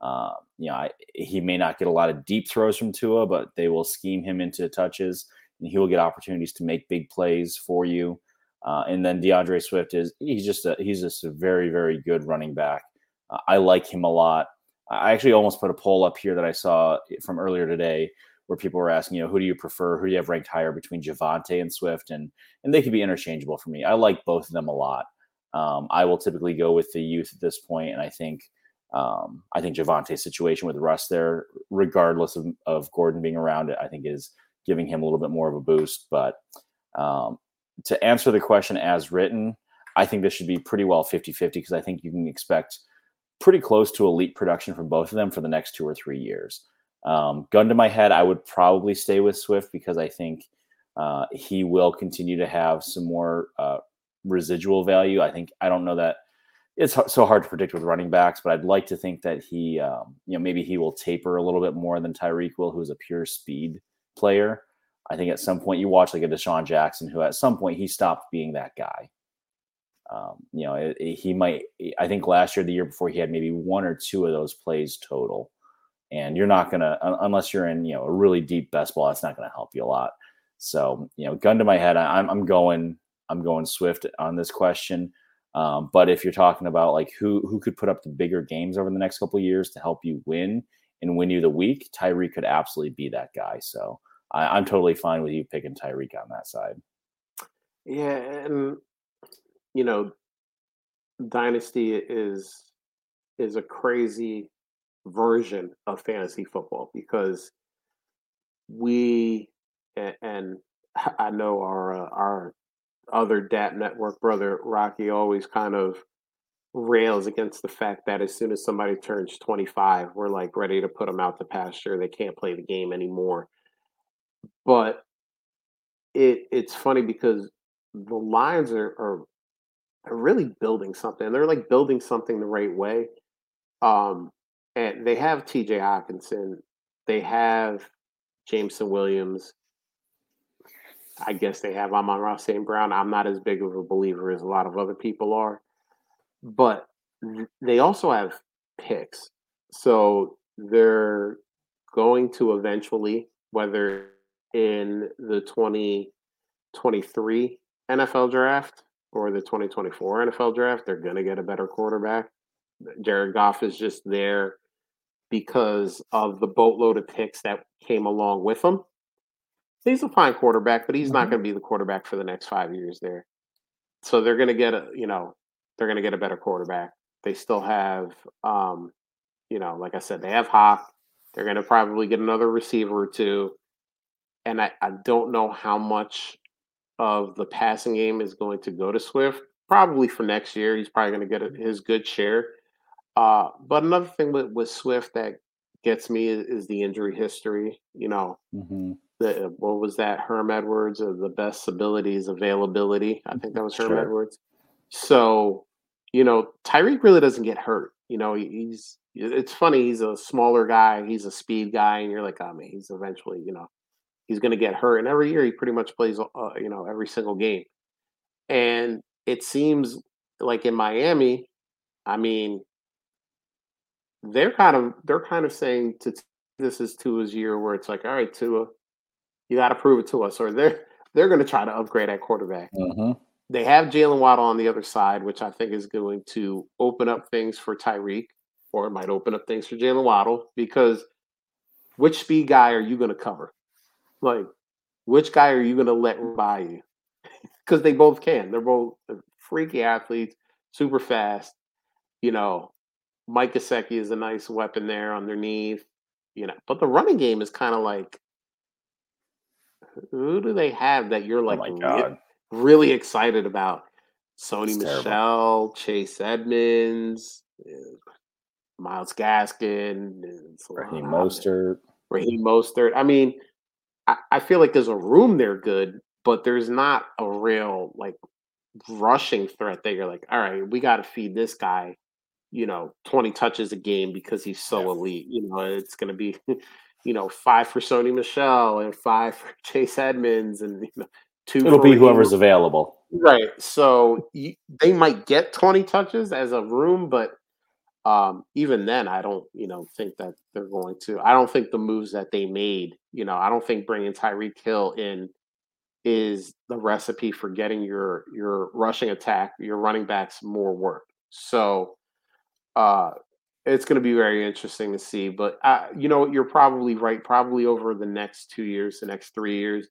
Uh, you know, I, he may not get a lot of deep throws from Tua, but they will scheme him into touches and he will get opportunities to make big plays for you. Uh, and then D'Andre Swift is he's just a he's just a very very good running back. Uh, I like him a lot. I actually almost put a poll up here that I saw from earlier today where people were asking, you know, who do you prefer? Who do you have ranked higher between Javonte and Swift? And and they could be interchangeable for me. I like both of them a lot. Um, I will typically go with the youth at this point, and I think um, I think Javonte's situation with Russ there, regardless of, of Gordon being around it, I think is giving him a little bit more of a boost. But um, to answer the question as written, I think this should be pretty well 50 50 because I think you can expect pretty close to elite production from both of them for the next two or three years. Um, gun to my head, I would probably stay with Swift because I think uh, he will continue to have some more uh, residual value. I think I don't know that it's so hard to predict with running backs, but I'd like to think that he, um, you know, maybe he will taper a little bit more than Tyreek will, who's a pure speed player. I think at some point you watch like a DeSean Jackson, who at some point he stopped being that guy. Um, you know, it, it, he might. I think last year, the year before, he had maybe one or two of those plays total, and you're not gonna unless you're in you know a really deep best ball. That's not gonna help you a lot. So you know, gun to my head, I'm I'm going I'm going Swift on this question. Um, but if you're talking about like who who could put up the bigger games over the next couple years to help you win and win you the week, Tyreek could absolutely be that guy. So I, am totally fine with you picking Tyreek on that side. Yeah, and you know, Dynasty is is a crazy version of fantasy football because we and I know our uh, our other DAP network brother Rocky always kind of rails against the fact that as soon as somebody turns 25, we're like ready to put them out to pasture. They can't play the game anymore. But it it's funny because the Lions are, are are really building something. They're like building something the right way. Um, and they have T.J. Hockenson. they have Jameson Williams, I guess they have Amon-Ra St. Brown. I'm not as big of a believer as a lot of other people are, but they also have picks. So they're going to eventually, whether in the 2023 NFL draft or the 2024 NFL draft, they're going to get a better quarterback. Jared Goff is just there because of the boatload of picks that came along with him he's a fine quarterback, but he's mm-hmm. not going to be the quarterback for the next five years there. So they're going to get a, you know, they're going to get a better quarterback. They still have, um, you know, like I said, they have Hawk. They're going to probably get another receiver or two. And I, I don't know how much of the passing game is going to go to Swift. Probably for next year, he's probably going to get his good share. Uh, but another thing with, with Swift that gets me is, is the injury history. You know, mm-hmm the what was that Herm Edwards of the best abilities availability. I think that was Herm sure. Edwards. So, you know, Tyreek really doesn't get hurt. You know, he's it's funny. He's a smaller guy. He's a speed guy, and you're like, oh man, he's eventually, you know, he's going to get hurt. And every year he pretty much plays, uh, you know, every single game. And it seems like in Miami, I mean, they're kind of they're kind of saying to this is Tua's year where it's like, all right, Tua, you got to prove it to us, or they're they're going to try to upgrade at quarterback. Mm-hmm. They have Jalen Waddle on the other side, which I think is going to open up things for Tyreek, or it might open up things for Jalen Waddle because which speed guy are you going to cover? Like, which guy are you going to let by you? Because they both can. They're both uh, freaky athletes, super fast. You know, Mike Gesicki is a nice weapon there underneath. You know, but the running game is kind of like who do they have that you're oh like oh re- really excited about? Sony Michel, terrible. Chase Edmonds, uh, Myles Gaskin, Raheem Mostert. Raheem Mostert. I mean, I, I feel like there's a room there good, but there's not a real like rushing threat that you're like, all right, we got to feed this guy, you know, 20 touches a game because he's so yeah. elite. You know, it's going to be you know, five for Sony Michel and five for Chase Edmonds and you know, two. It'll be whoever's available. Right. So you, they might get 20 touches as a room, but um, even then, I don't, you know, think that they're going to. I don't think the moves that they made, you know, I don't think bringing Tyreek Hill in is the recipe for getting your your rushing attack, your running backs more work. So, uh, it's going to be very interesting to see. But uh, you know, you're probably right. Probably over the next two years, the next three years,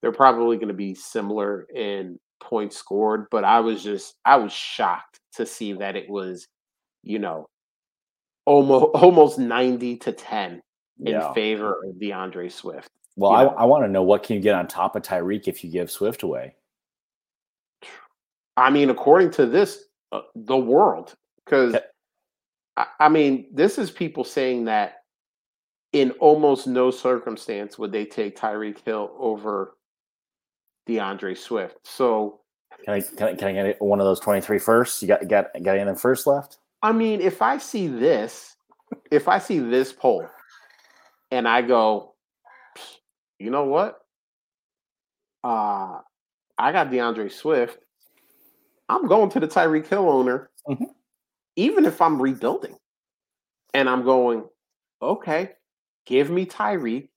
they're probably going to be similar in points scored. But I was just, I was shocked to see that it was, you know, almost almost ninety to ten in yeah. favor of D'Andre Swift. Well, I, I want to know what can you get on top of Tyreek if you give Swift away. I mean, according to this, uh, the world, because I, I mean, this is people saying that in almost no circumstance would they take Tyreek Hill over D'Andre Swift. So can I, can I, can I get one of those 23 first? You got got got any first left? I mean, if I see this, if I see this poll and I go, you know what? Uh I got D'Andre Swift. I'm going to the Tyreek Hill owner, mm-hmm. even if I'm rebuilding. And I'm going, okay, give me Tyreek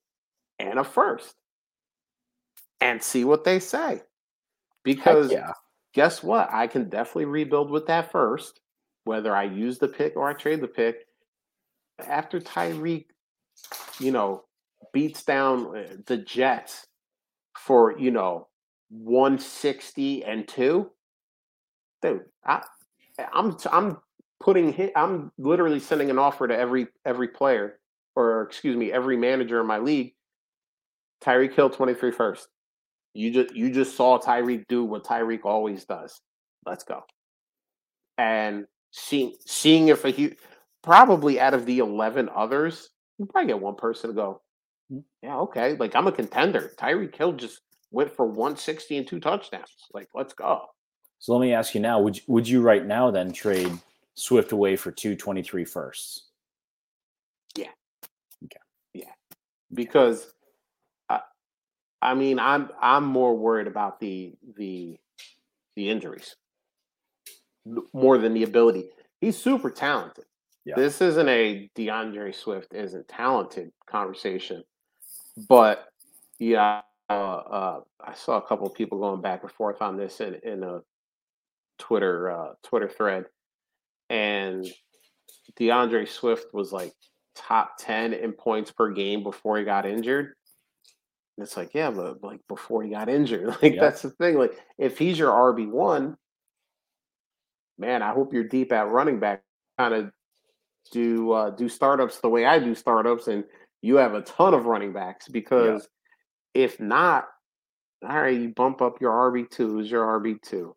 and a first and see what they say. Because yeah. guess what? I can definitely rebuild with that first, whether I use the pick or I trade the pick. After Tyreek, you know, beats down uh, the Jets for, you know, 160 and two, dude, I, I'm I'm putting hit, I'm literally sending an offer to every every player or excuse me, every manager in my league. Tyreek Hill 23 first. You just you just saw Tyreek do what Tyreek always does. Let's go. And seeing seeing if a huge probably out of the 11 others, you probably get one person to go, mm, yeah, okay. Like I'm a contender. Tyreek Hill just went for 160 and two touchdowns. Like, let's go. So let me ask you now: Would you, would you right now then trade Swift away for two twenty three firsts? Yeah. Okay. Yeah, because I, I mean, I'm I'm more worried about the the the injuries more than the ability. He's super talented. Yeah. This isn't a D'Andre Swift isn't talented conversation, but yeah, uh, uh, I saw a couple of people going back and forth on this in, in a Twitter uh, Twitter thread, and D'Andre Swift was like top ten in points per game before he got injured. And it's like, yeah, but like before he got injured, like yep. that's the thing. Like if he's your RB one, man, I hope you're deep at running back. Kind of do uh, do startups the way I do startups, and you have a ton of running backs because if not, all right, you bump up your RB two. Is your RB two?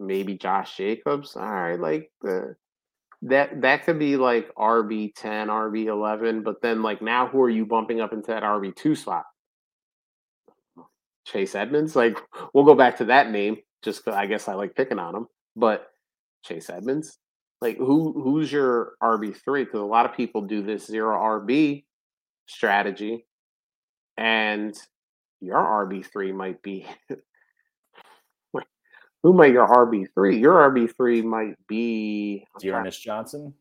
Maybe Josh Jacobs. All right, like the that that could be like RB ten, RB eleven. But then like now, who are you bumping up into that RB two spot? Chase Edmonds. Like we'll go back to that name just I guess I like picking on him. But Chase Edmonds. Like who who's your RB three? Because a lot of people do this zero RB strategy and your RB three might be who might your RB three? Your RB three might be D'Ernest Johnson,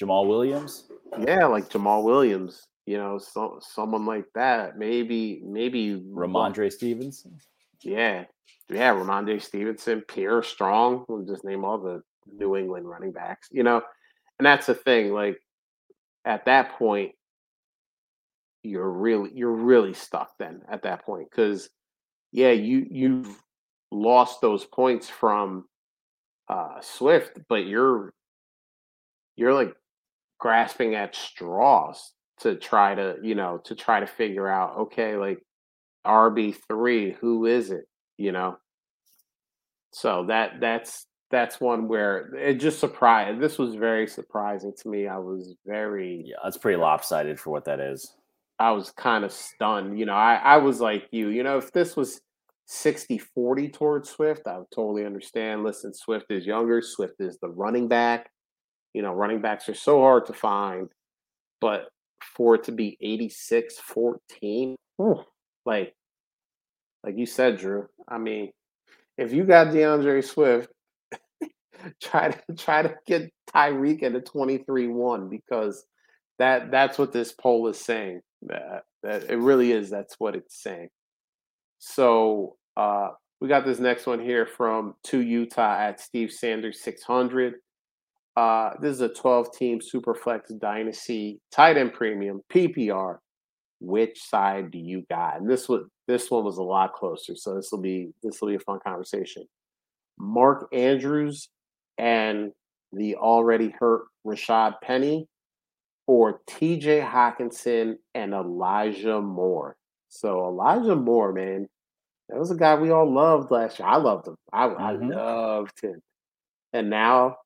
Jamaal Williams. Yeah, like Jamaal Williams. You know, so, someone like that. Maybe, maybe Rhamondre Stevenson. Yeah, yeah, Rhamondre Stevenson, Pierre Strong. We'll just name all the New England running backs. You know, and that's the thing. Like at that point, you're really you're really stuck then at that point because yeah you you've lost those points from uh Swift but you're you're like grasping at straws to try to you know to try to figure out okay like RB3 who is it you know so that that's that's one where it just surprised this was very surprising to me i was very yeah that's pretty lopsided for what that is I was kind of stunned. You know, I, I was like you, you know, if this was 60 40 towards Swift, I would totally understand. Listen, Swift is younger, Swift is the running back. You know, running backs are so hard to find, but for it to be 86 14, like, like you said, Drew, I mean, if you got D'Andre Swift, try to try to get Tyreek into 23-1 because that that's what this poll is saying. That that it really is. That's what it's saying. So uh, we got this next one here from to Utah at Steve Sanders six hundred. Uh, this is a twelve team Superflex Dynasty tight end premium PPR. Which side do you got? And this was this one was a lot closer. So this will be this will be a fun conversation. Mark Andrews and the already hurt Rashad Penny for TJ Hockenson and Elijah Moore. So Elijah Moore, man, that was a guy we all loved last year. I loved him. I, mm-hmm. I loved him. And now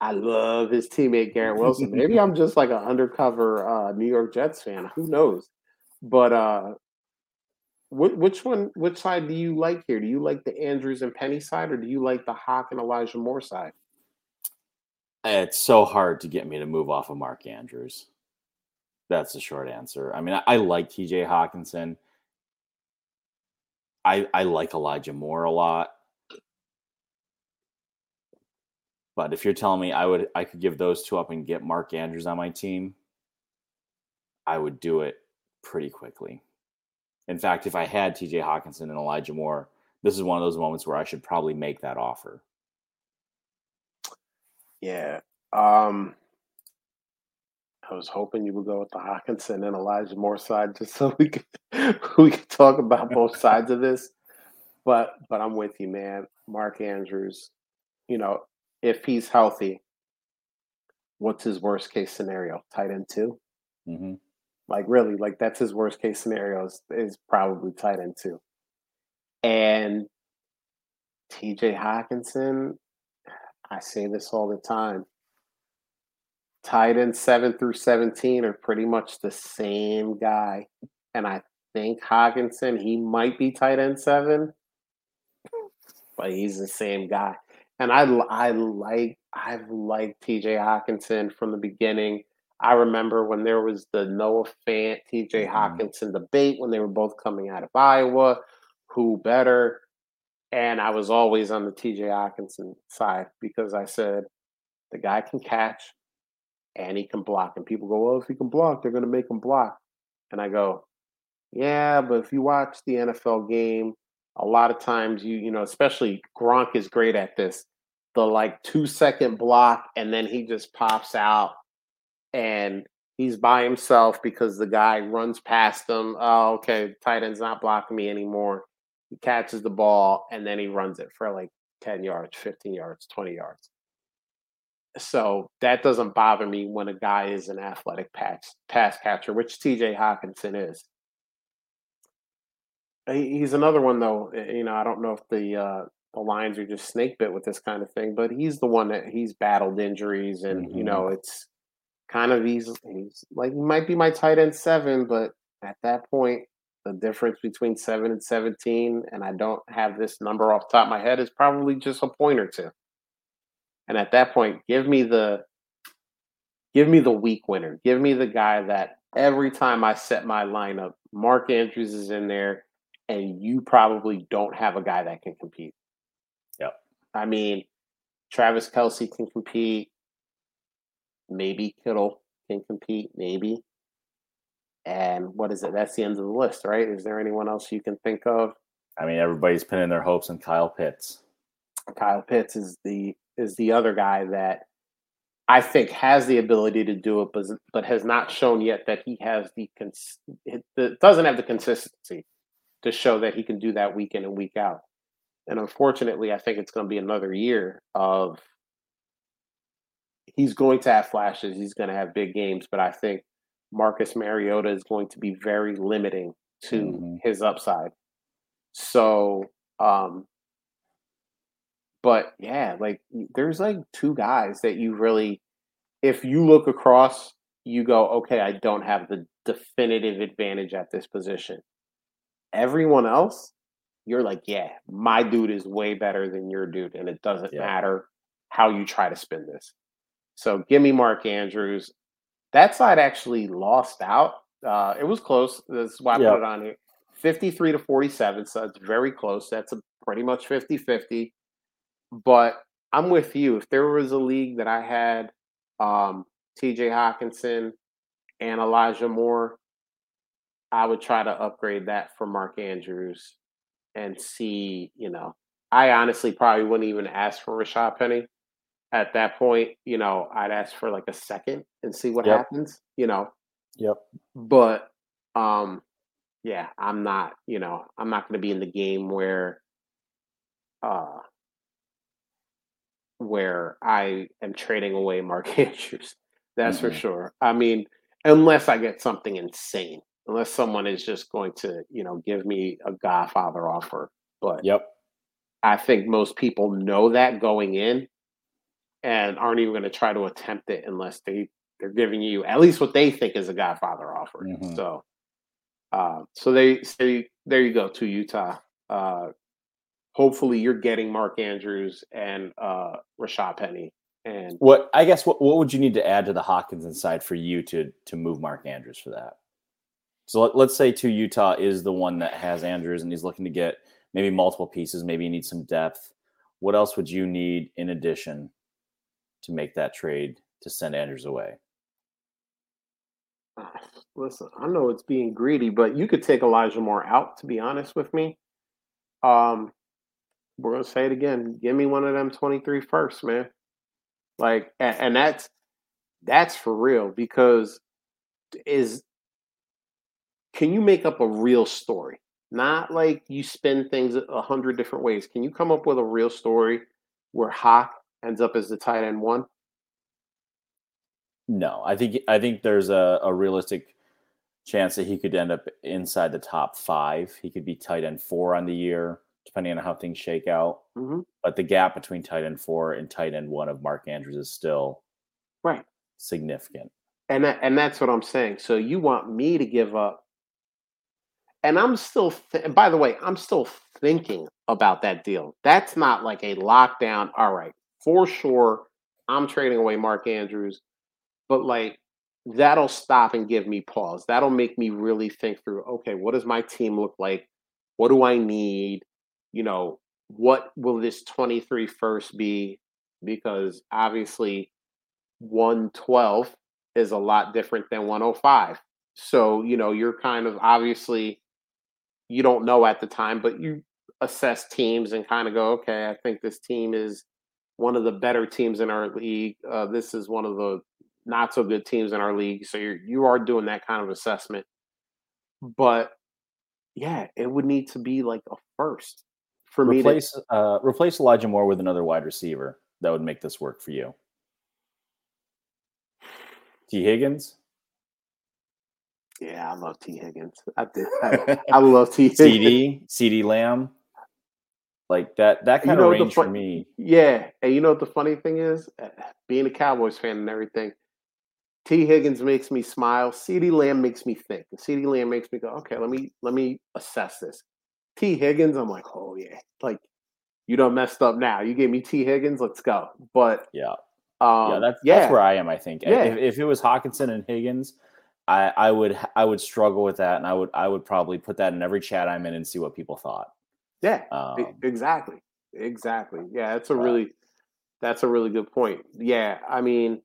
I love his teammate Garrett Wilson. Maybe I'm just like an undercover uh, New York Jets fan. Who knows? But uh, which one? Which side do you like here? Do you like the Andrews and Penny side, or do you like the Hawk and Elijah Moore side? It's so hard to get me to move off of Mark Andrews. That's the short answer. I mean, I, I like TJ Hockenson. I I like Elijah Moore a lot. But if you're telling me I would I could give those two up and get Mark Andrews on my team, I would do it pretty quickly. In fact, if I had TJ Hockenson and Elijah Moore, this is one of those moments where I should probably make that offer. Yeah. Um I was hoping you would go with the Hockenson and Elijah Moore side just so we could we could talk about both sides of this. But but I'm with you, man. Mark Andrews, you know, if he's healthy, what's his worst case scenario? Tight end 2 mm-hmm. Like really, like that's his worst case scenario is, is probably tight end two. And TJ Hockenson, I say this all the time. Tight end seven through 17 are pretty much the same guy. And I think Hockenson, he might be tight end seven, but he's the same guy. And I, I like, I've liked TJ Hockenson from the beginning. I remember when there was the Noah Fant, TJ mm-hmm. Debate when they were both coming out of Iowa, who better? And I was always on the TJ Hockenson side because I said the guy can catch and he can block. And people go, well, if he can block, they're going to make him block. And I go, yeah, but if you watch the NFL game, a lot of times you, you know, especially Gronk is great at this. The like two second block, and then he just pops out and he's by himself because the guy runs past him. Oh, okay, tight end's not blocking me anymore. He catches the ball and then he runs it for like 10 yards, 15 yards, 20 yards. So that doesn't bother me when a guy is an athletic pass pass catcher, which TJ Hockenson is. He's another one though. You know, I don't know if the uh, the Lions are just snake bit with this kind of thing, but he's the one that he's battled injuries, and mm-hmm. you know, it's kind of he's he's like he might be my tight end seven, but at that point, the difference between seven and seventeen, and I don't have this number off top of my head, is probably just a point or two. And at that point, give me the give me the weak winner. Give me the guy that every time I set my lineup, Mark Andrews is in there, and you probably don't have a guy that can compete. Yep. I mean, Travis Kelce can compete. Maybe Kittle can compete, maybe. And what is it? That's the end of the list, right? Is there anyone else you can think of? I mean, everybody's pinning their hopes on Kyle Pitts. Kyle Pitts is the is the other guy that I think has the ability to do it, but but has not shown yet that he has the cons- it doesn't have the consistency to show that he can do that week in and week out. And unfortunately, I think it's going to be another year of he's going to have flashes. He's going to have big games, but I think Marcus Mariota is going to be very limiting to mm-hmm. his upside. So, um, but yeah, like there's like two guys that you really, if you look across, you go, okay, I don't have the definitive advantage at this position. Everyone else, you're like, yeah, my dude is way better than your dude, and it doesn't yeah. matter how you try to spin this. So give me Mark Andrews. That side actually lost out. Uh, it was close. That's why I put it on here. 53 to 47. So it's very close. That's a pretty much 50 50. But I'm with you. If there was a league that I had um, TJ Hockenson and Elijah Moore, I would try to upgrade that for Mark Andrews and see, you know, I honestly probably wouldn't even ask for Rashaad Penny at that point, you know, I'd ask for like a second and see what yep. happens, you know. Yep. But um yeah, I'm not, you know, I'm not going to be in the game where uh where I am trading away Mark Andrews. That's mm-hmm. for sure. I mean, unless I get something insane, unless someone is just going to, you know, give me a Godfather offer. But yep, I think most people know that going in, and aren't even going to try to attempt it unless they they're giving you at least what they think is a Godfather offer. Mm-hmm. So, uh, so they say there you go to Utah. Uh, hopefully, you're getting Mark Andrews and uh, Rashaad Penny. And what I guess what, what would you need to add to the Hawkins side for you to to move Mark Andrews for that? So let, let's say to Utah is the one that has Andrews and he's looking to get maybe multiple pieces. Maybe he needs some depth. What else would you need in addition to make that trade to send Andrews away? Listen, I know it's being greedy, but you could take Elijah Moore out. To be honest with me, um, we're gonna say it again. Give me one of them 23 first, man. Like, and, and that's that's for real because is can you make up a real story? Not like you spin things a hundred different ways. Can you come up with a real story where Hawk ends up as the tight end one? No, I think I think there's a, a realistic chance that he could end up inside the top five. He could be tight end four on the year, depending on how things shake out. Mm-hmm. But the gap between tight end four and tight end one of Mark Andrews is still right significant. And that, and that's what I'm saying. So you want me to give up? And I'm still. Th- by the way, I'm still thinking about that deal. That's not like a lockdown. All right, for sure. I'm trading away Mark Andrews but like that'll stop and give me pause. That'll make me really think through, okay, what does my team look like? What do I need? You know, what will this 23 first be? Because obviously 112 is a lot different than 105. So, you know, you're kind of obviously you don't know at the time, but you assess teams and kind of go, okay, I think this team is one of the better teams in our league. Uh, this is one of the not so good teams in our league. So you're you are doing that kind of assessment. But yeah, it would need to be like a first for replace, me to uh, replace Elijah Moore with another wide receiver. That would make this work for you. Tee Higgins. Yeah, I love Tee Higgins. I did. I, I love Tee Higgins. CeeDee, CeeDee Lamb. Like that that kind you know of range fun- for me. Yeah, and you know what the funny thing is, eh, being a Cowboys fan and everything, Tee Higgins makes me smile. CeeDee Lamb makes me think. And CeeDee Lamb makes me go, okay, let me let me assess this. Tee Higgins, I'm like, oh yeah, like you don't messed up now. You gave me Tee Higgins, let's go. But yeah, um, yeah, that's yeah. that's where I am. I think yeah. if, if it was Hockenson and Higgins, I I would I would struggle with that, and I would I would probably put that in every chat I'm in and see what people thought. Yeah, um, exactly, exactly. Yeah, that's a really that's a really good point. Yeah, I mean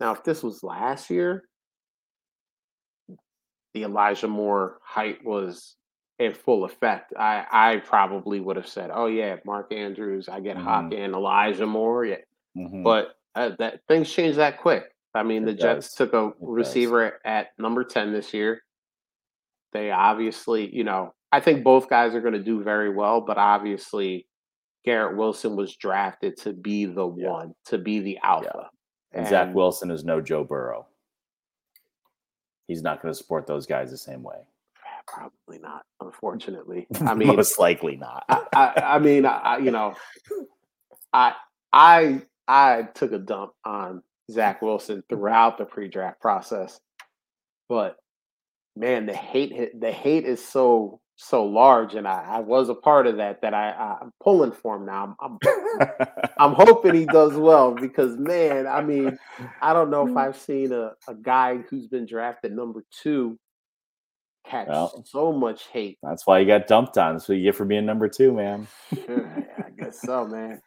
now, if this was last year, the Elijah Moore height was in full effect. I I probably would have said, "Oh yeah, Mark Andrews, I get mm-hmm. Hawk and Elijah Moore." Yeah, mm-hmm. but uh, that things change that quick. I mean, the it Jets took a it receiver does. at number ten this year. They obviously, you know, I think both guys are going to do very well, but obviously, Garrett Wilson was drafted to be the yeah. one, to be the alpha. And, and Zach Wilson is no Joe Burrow. He's not going to support those guys the same way. Ah, probably not, unfortunately. I mean, most likely not. I, I, I mean, I, you know, I I I took a dump on Zach Wilson throughout the pre-draft process, but man, the hate the hate is so so large, and I, I was a part of that. That I, I'm pulling for him now. I'm I'm, I'm, hoping he does well because man, I mean, I don't know if I've seen a, a guy who's been drafted number two catch well, so much hate. That's why you got dumped on. So you get for being number two, man. sure, I guess so, man.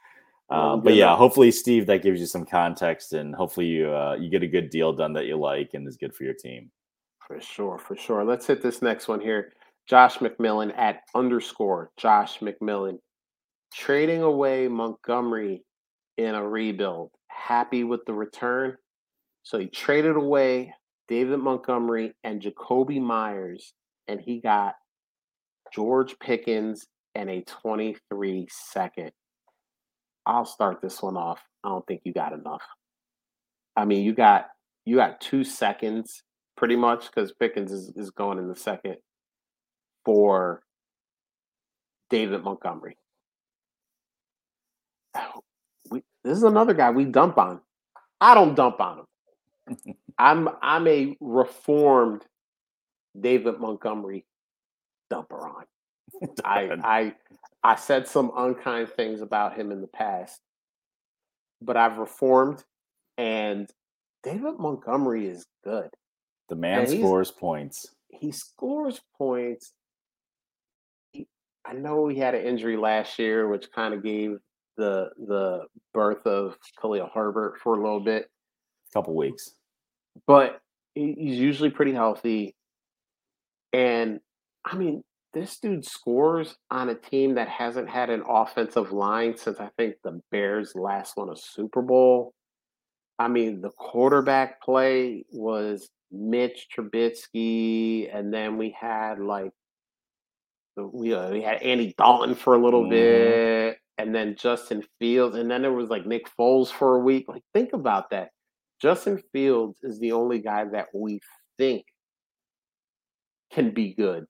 Um, but yeah, hopefully, Steve, that gives you some context, and hopefully you uh, you get a good deal done that you like and is good for your team. For sure, for sure. Let's hit this next one here. Josh McMillan at underscore Josh McMillan. Trading away Montgomery in a rebuild. Happy with the return. So he traded away David Montgomery and Jakobi Meyers, and he got George Pickens and a 23 second. I'll start this one off. I don't think you got enough. I mean, you got you got two seconds pretty much because Pickens is, is going in the second for David Montgomery. we, this is another guy we dump on. I don't dump on him. I'm I'm a reformed David Montgomery dumper on. I I I said some unkind things about him in the past, but I've reformed, and David Montgomery is good. The man scores points. He scores points. I know he had an injury last year, which kind of gave the the birth of Khalil Herbert for a little bit, a couple weeks. But he's usually pretty healthy, and I mean, this dude scores on a team that hasn't had an offensive line since I think the Bears last won a Super Bowl. I mean, the quarterback play was Mitch Trubisky, and then we had like we uh, we had Andy Dalton for a little mm-hmm. bit, and then Justin Fields, and then there was like Nick Foles for a week. Like, think about that. Justin Fields is the only guy that we think can be good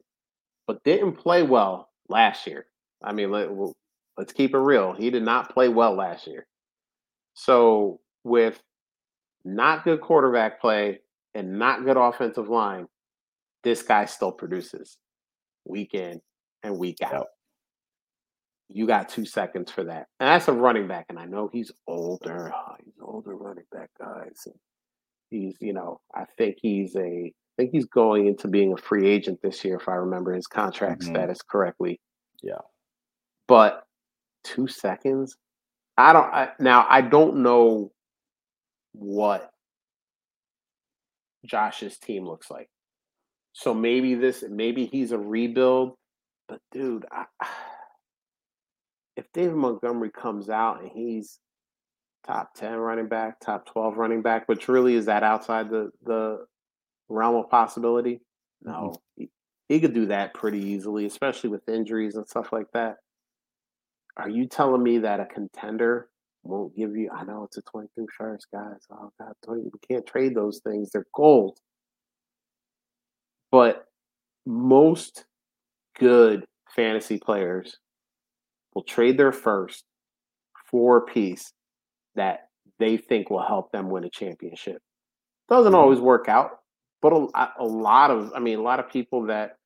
but didn't play well last year. I mean, let, us keep it real. He did not play well last year. So, with not good quarterback play and not good offensive line, this guy still produces week in and week out. You got two seconds for that. And that's a running back. And I know he's older. Oh, he's older running back, guys. He's, you know, I think he's a I think he's going into being a free agent this year, if I remember his contract mm-hmm. status correctly. Yeah. But two seconds? I don't I, now I don't know what Josh's team looks like. So maybe this maybe he's a rebuild, but dude, I, if David Montgomery comes out and he's top 10 running back, top 12 running back, which really is that outside the the realm of possibility. No, mm-hmm. he, he could do that pretty easily, especially with injuries and stuff like that. Are you telling me that a contender won't give you? I know it's a 23 first, guys. Oh God, 20, we can't trade those things. They're gold. But most good fantasy players will trade their first for a piece that they think will help them win a championship. Doesn't mm-hmm. always work out, but a, a lot of, I mean, a lot of people that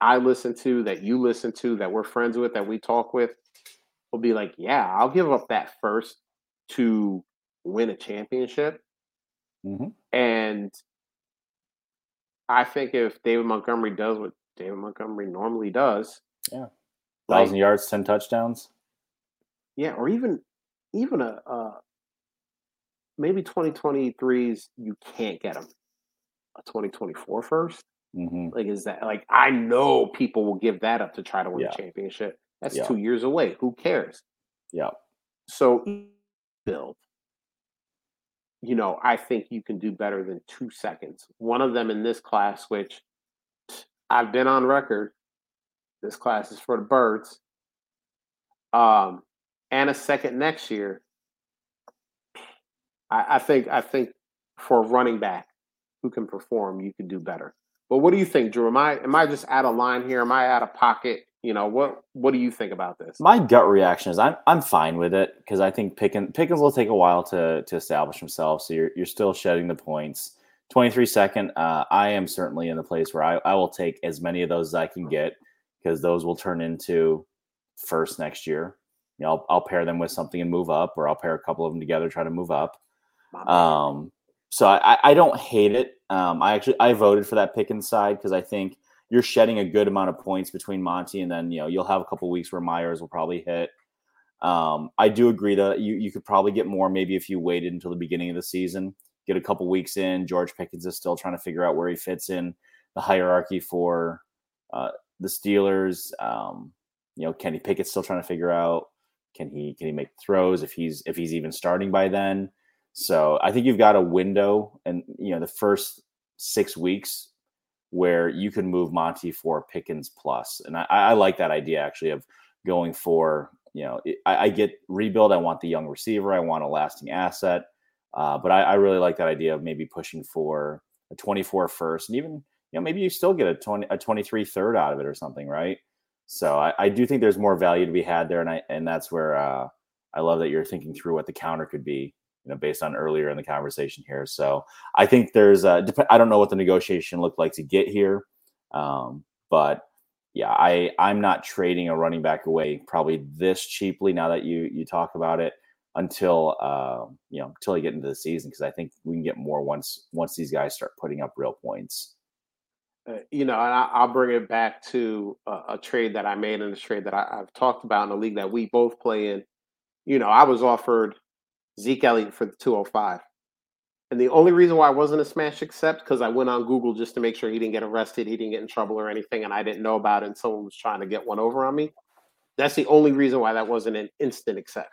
I listen to, that you listen to, that we're friends with, that we talk with, will be like, yeah, I'll give up that first to win a championship. Mm-hmm. And I think if David Montgomery does what David Montgomery normally does, yeah, thousand like, yards, ten touchdowns, yeah, or even even a, a maybe 2023s you can't get them a 2024 1st mm-hmm. Like, is that like I know people will give that up to try to win yeah. a championship. That's yeah. two years away. Who cares? Yeah. So build. You know, I think you can do better than two seconds. One of them in this class, which I've been on record. This class is for the birds. Um, and a second next year. I, I think I think for running back, who can perform, you can do better. But what do you think, Drew? Am I am I just out of line here? Am I out of pocket? You know what? What do you think about this? My gut reaction is I'm I'm fine with it because I think Pickens Pickens will take a while to to establish himself. So you're you're still shedding the points. 23 second. Uh, I am certainly in the place where I, I will take as many of those as I can get because those will turn into first next year. You know, I'll, I'll pair them with something and move up, or I'll pair a couple of them together, try to move up. Um, so I, I don't hate it. Um, I actually I voted for that pick inside because I think you're shedding a good amount of points between Monty and then you know you'll have a couple weeks where Meyers will probably hit. Um, I do agree that you you could probably get more maybe if you waited until the beginning of the season, get a couple weeks in. George Pickens is still trying to figure out where he fits in the hierarchy for uh, the Steelers. Um, you know, Kenny Pickett's still trying to figure out can he can he make throws if he's if he's even starting by then. So I think you've got a window, and you know the first six weeks where you can move Monty for Pickens plus, and I, I like that idea actually of going for you know I, I, get rebuild. I want the young receiver. I want a lasting asset, uh, but I, I, really like that idea of maybe pushing for a 24 first, and even you know maybe you still get a 20 a 23 third out of it or something, right? So I, I do think there's more value to be had there, and I and that's where uh, I love that you're thinking through what the counter could be, you know, based on earlier in the conversation here. So I think there's a, I don't know what the negotiation looked like to get here, um, but yeah, I I'm not trading a running back away probably this cheaply now that you you talk about it until uh, you know until you get into the season because I think we can get more once once these guys start putting up real points. Uh, you know, I, will bring it back to a, a, trade that I made in a trade that I, have talked about in the league that we both play in. You know, I was offered Zeke Elliott for the 205. And the only reason why I wasn't a smash accept because I went on Google just to make sure he didn't get arrested, he didn't get in trouble or anything, and I didn't know about it, and someone was trying to get one over on me. That's the only reason why that wasn't an instant accept.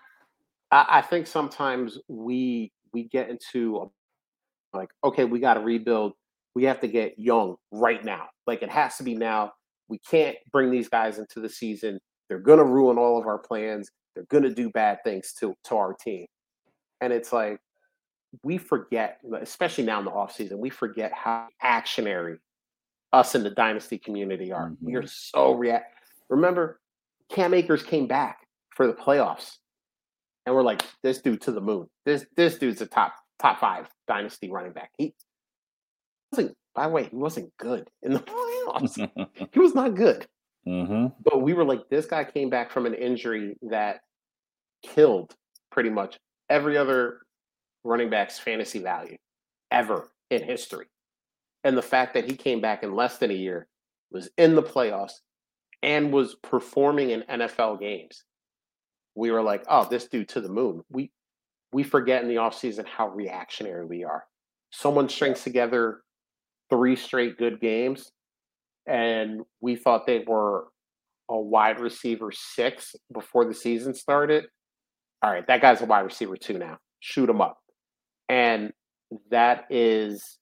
I, I think sometimes we we get into a, like, okay, we got to rebuild. We have to get young right now. Like it has to be now. We can't bring these guys into the season. They're gonna ruin all of our plans. They're gonna do bad things to to our team. And it's like we forget, especially now in the off season, we forget how actionary us in the dynasty community are. Mm-hmm. We are mm-hmm. so react. Remember, Cam Akers came back for the playoffs and we're like, this dude to the moon. This this dude's a top top five dynasty running back. He wasn't. By the way, he wasn't good in the playoffs. he was not good. Mm-hmm. But we were like, this guy came back from an injury that killed pretty much every other running back's fantasy value ever in history. And the fact that he came back in less than a year, was in the playoffs, and was performing in NFL games we were like, oh, this dude to the moon. We we forget in the offseason how reactionary we are. Someone strings together three straight good games, and we thought they were a wide receiver six before the season started. All right, that guy's a wide receiver two now. Shoot him up. And that is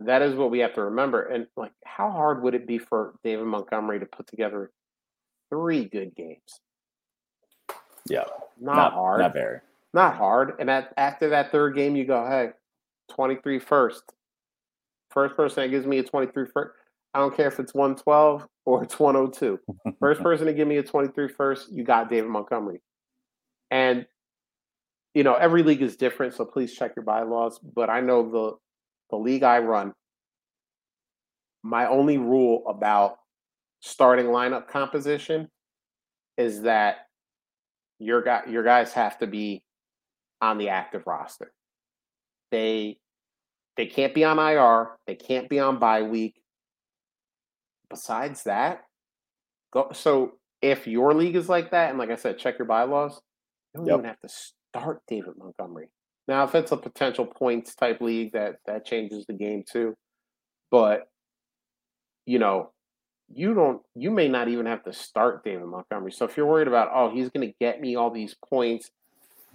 that is what we have to remember. And like how hard would it be for David Montgomery to put together three good games? Yeah. Not, not hard. Not very. Not hard. And at, after that third game, you go, hey, 23 first. First person that gives me a 23 first. I don't care if it's 112 or it's 102. First person to give me a 23 first, you got David Montgomery. And, you know, every league is different, so please check your bylaws. But I know the the league I run, my only rule about starting lineup composition is that your guy your guys have to be on the active roster. They they can't be on IR, they can't be on bye week. Besides that, go so if your league is like that, and like I said, check your bylaws, you don't yep. even have to start David Montgomery. Now, if it's a potential points type league, that that changes the game too. But you know, you don't you may not even have to start David Montgomery. So if you're worried about, oh, he's going to get me all these points,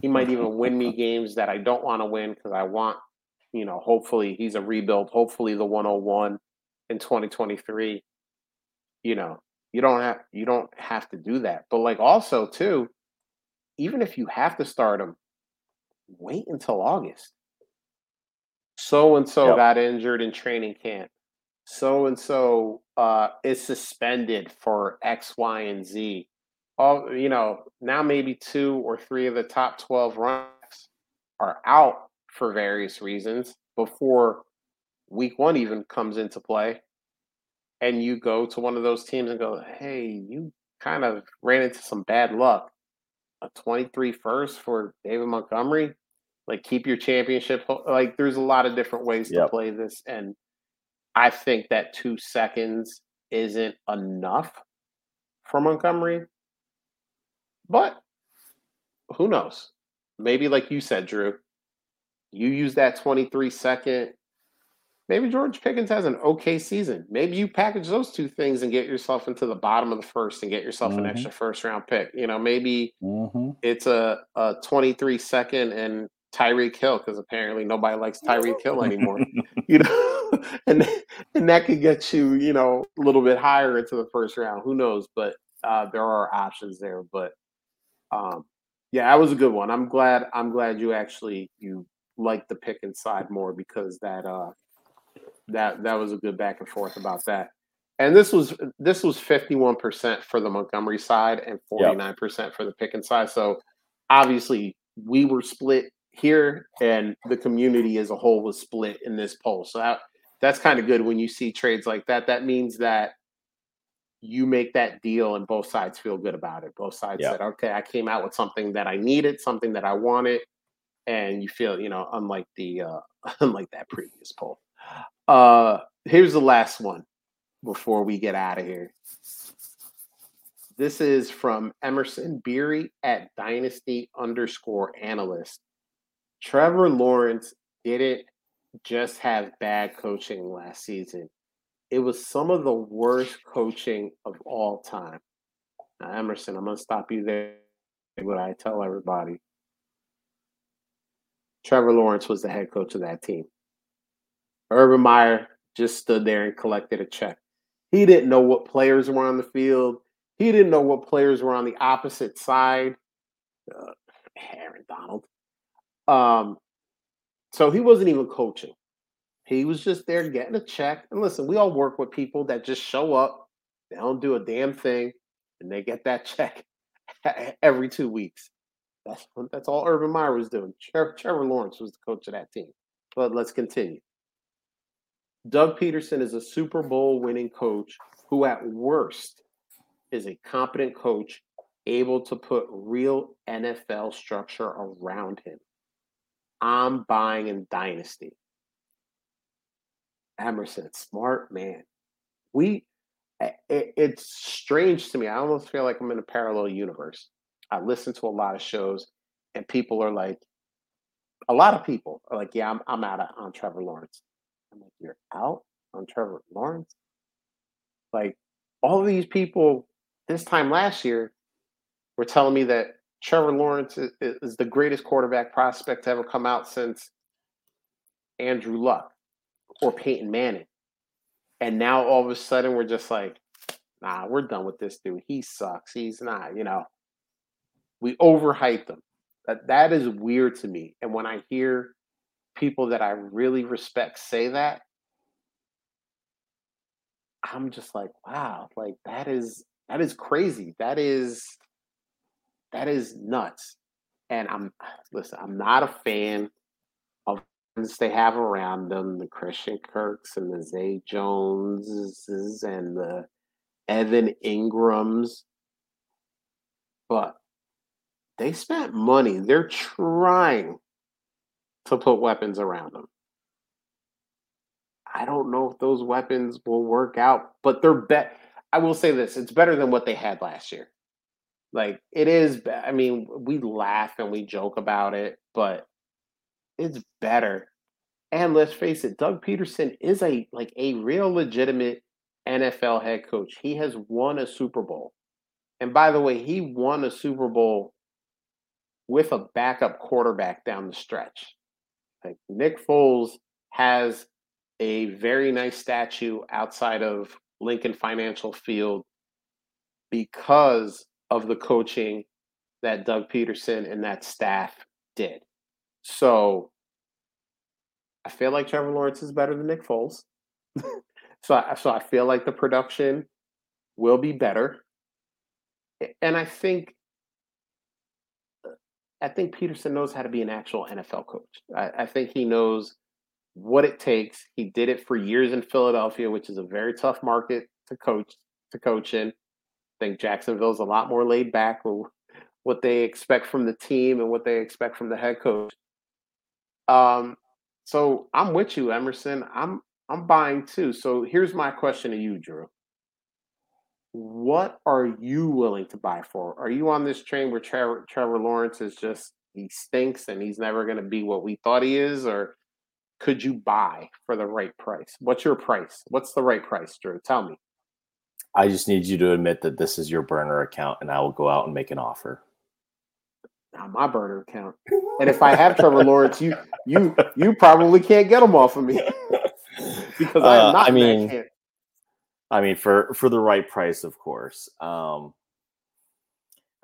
he might even win me games that I don't want to win because I want, you know, hopefully he's a rebuild, hopefully the 101 in 2023. You know, you don't have you don't have to do that. But like also too, even if you have to start him, wait until August. So and so got injured in training camp so and so uh, is suspended for X, Y, and Z. All you know, now maybe two or three of the top twelve runners are out for various reasons before week one even comes into play. And you go to one of those teams and go, hey, you kind of ran into some bad luck. A 23 first for David Montgomery. Like keep your championship. Like there's a lot of different ways yep. to play this. And I think that two seconds isn't enough for Montgomery. But who knows? Maybe, like you said, Drew, you use that 23 second. Maybe George Pickens has an okay season. Maybe you package those two things and get yourself into the bottom of the first and get yourself mm-hmm. an extra first round pick. You know, maybe mm-hmm. it's a, a 23 second and Tyreek Hill because apparently nobody likes Tyreek Hill anymore. you know, and and that could get you, you know, a little bit higher into the first round. Who knows? But uh, there are options there. But um, yeah, that was a good one. I'm glad. I'm glad you actually you like the pick inside more because that uh that that was a good back and forth about that. And this was this was 51% for the Montgomery side and 49% yep. for the pick inside. So obviously we were split here, and the community as a whole was split in this poll. So that, that's kind of good when you see trades like that. That means that you make that deal and both sides feel good about it. Both sides yep. said, okay, I came out with something that I needed, something that I wanted. And you feel, you know, unlike the uh unlike that previous poll. Uh here's the last one before we get out of here. This is from Emerson Beery at Dynasty underscore analyst. Trevor Lawrence didn't just have bad coaching last season it was some of the worst coaching of all time. Now, Emerson, I'm going to stop you there. What I tell everybody Trevor Lawrence was the head coach of that team. Urban Meyer just stood there and collected a check. He didn't know what players were on the field. He didn't know what players were on the opposite side. Uh, Aaron Donald. Um, so he wasn't even coaching. He was just there getting a check. And listen, we all work with people that just show up, they don't do a damn thing, and they get that check every two weeks. That's that's all Urban Meyer was doing. Trevor, Trevor Lawrence was the coach of that team. But let's continue. Doug Pederson is a Super Bowl winning coach who, at worst, is a competent coach able to put real NFL structure around him. I'm buying in Dynasty. Emerson, smart man. We, it, it's strange to me. I almost feel like I'm in a parallel universe. I listen to a lot of shows, and people are like, a lot of people are like, "Yeah, I'm I'm out on Trevor Lawrence." I'm like, "You're out on Trevor Lawrence?" Like all these people this time last year were telling me that Trevor Lawrence is, is the greatest quarterback prospect to ever come out since Andrew Luck or Peyton Manning. And now all of a sudden we're just like, nah, we're done with this dude. He sucks. He's not, you know. We overhyped him. That that is weird to me. And when I hear people that I really respect say that, I'm just like, wow, like that is that is crazy. That is that is nuts. And I'm listen, I'm not a fan of they have around them, the Christian Kirks and the Zay Joneses and the Evan Engrams. But they spent money. They're trying to put weapons around them. I don't know if those weapons will work out, but they're bet. I will say this: it's better than what they had last year. Like it is. I mean, we laugh and we joke about it, but it's better. And let's face it, Doug Pederson is a like a real legitimate NFL head coach. He has won a Super Bowl. And by the way, he won a Super Bowl with a backup quarterback down the stretch. Like Nick Foles has a very nice statue outside of Lincoln Financial Field because of the coaching that Doug Pederson and that staff did. So I feel like Trevor Lawrence is better than Nick Foles. so I, so I feel like the production will be better. And I think uh, I think Pederson knows how to be an actual NFL coach. I, I think he knows what it takes. He did it for years in Philadelphia, which is a very tough market to coach to coach in. I think Jacksonville's a lot more laid back with what they expect from the team and what they expect from the head coach. Um, so I'm with you, Emerson. I'm I'm buying too. So here's my question to you, Drew. What are you willing to buy for? Are you on this train where Trevor, Trevor Lawrence is just he stinks and he's never going to be what we thought he is, or could you buy for the right price? What's your price? What's the right price, Drew? Tell me. I just need you to admit that this is your burner account, and I will go out and make an offer on my burner account. And if I have Trevor Lawrence, you you you probably can't get him off of me because I am uh, not. I mean, I mean for for the right price, of course. Um,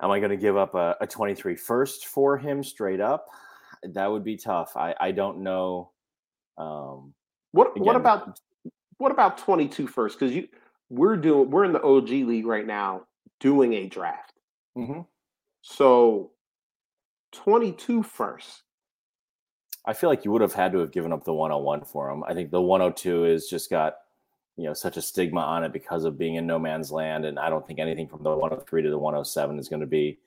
am I going to give up a, a 23 first for him straight up? That would be tough. I I don't know. Um, what again, what about what about 22 first? Because you we're doing we're in the OG league right now doing a draft. Mm-hmm. So 22 first. I feel like you would have had to have given up the 101 for him. I think the 102 is just got you know such a stigma on it because of being in no man's land, and I don't think anything from the 103 to the 107 is going to be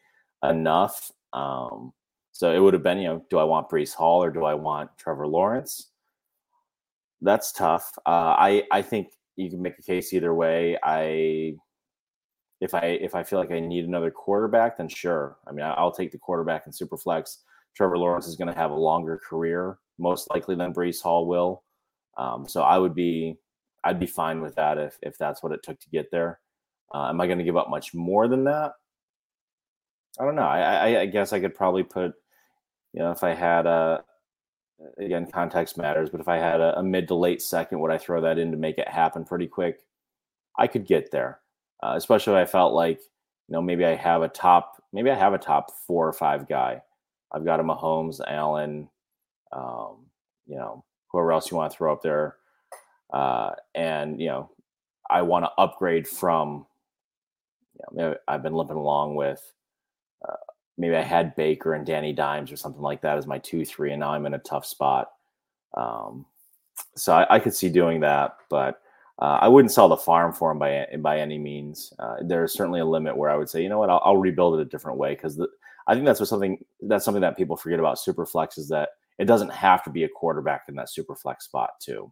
enough. Um, so it would have been, you know, do I want Breece Hall or do I want Trevor Lawrence? That's tough. Uh, I I think you can make a case either way. I if I if I feel like I need another quarterback, then sure. I mean, I'll take the quarterback in Superflex. Trevor Lawrence is going to have a longer career, most likely than Breece Hall will. Um, so I would be I'd be fine with that if if that's what it took to get there. Uh, am I going to give up much more than that? I don't know. I, I, I guess I could probably put, you know, if I had a again context matters, but if I had a, a mid to late second, would I throw that in to make it happen pretty quick? I could get there, uh, especially if I felt like you know maybe I have a top maybe I have a top four or five guy. I've got a Mahomes, Allen, um, you know, whoever else you want to throw up there, uh, and you know, I want to upgrade from. You know, I've been limping along with. Maybe I had Baker and Danny Dimes or something like that as my two three, and now I'm in a tough spot. Um, so I, I, could see doing that, but uh, I wouldn't sell the farm for him by by any means. Uh, there's certainly a limit where I would say, you know what, I'll, I'll rebuild it a different way because I think that's what something that's something that people forget about Superflex is that it doesn't have to be a quarterback in that Superflex spot too.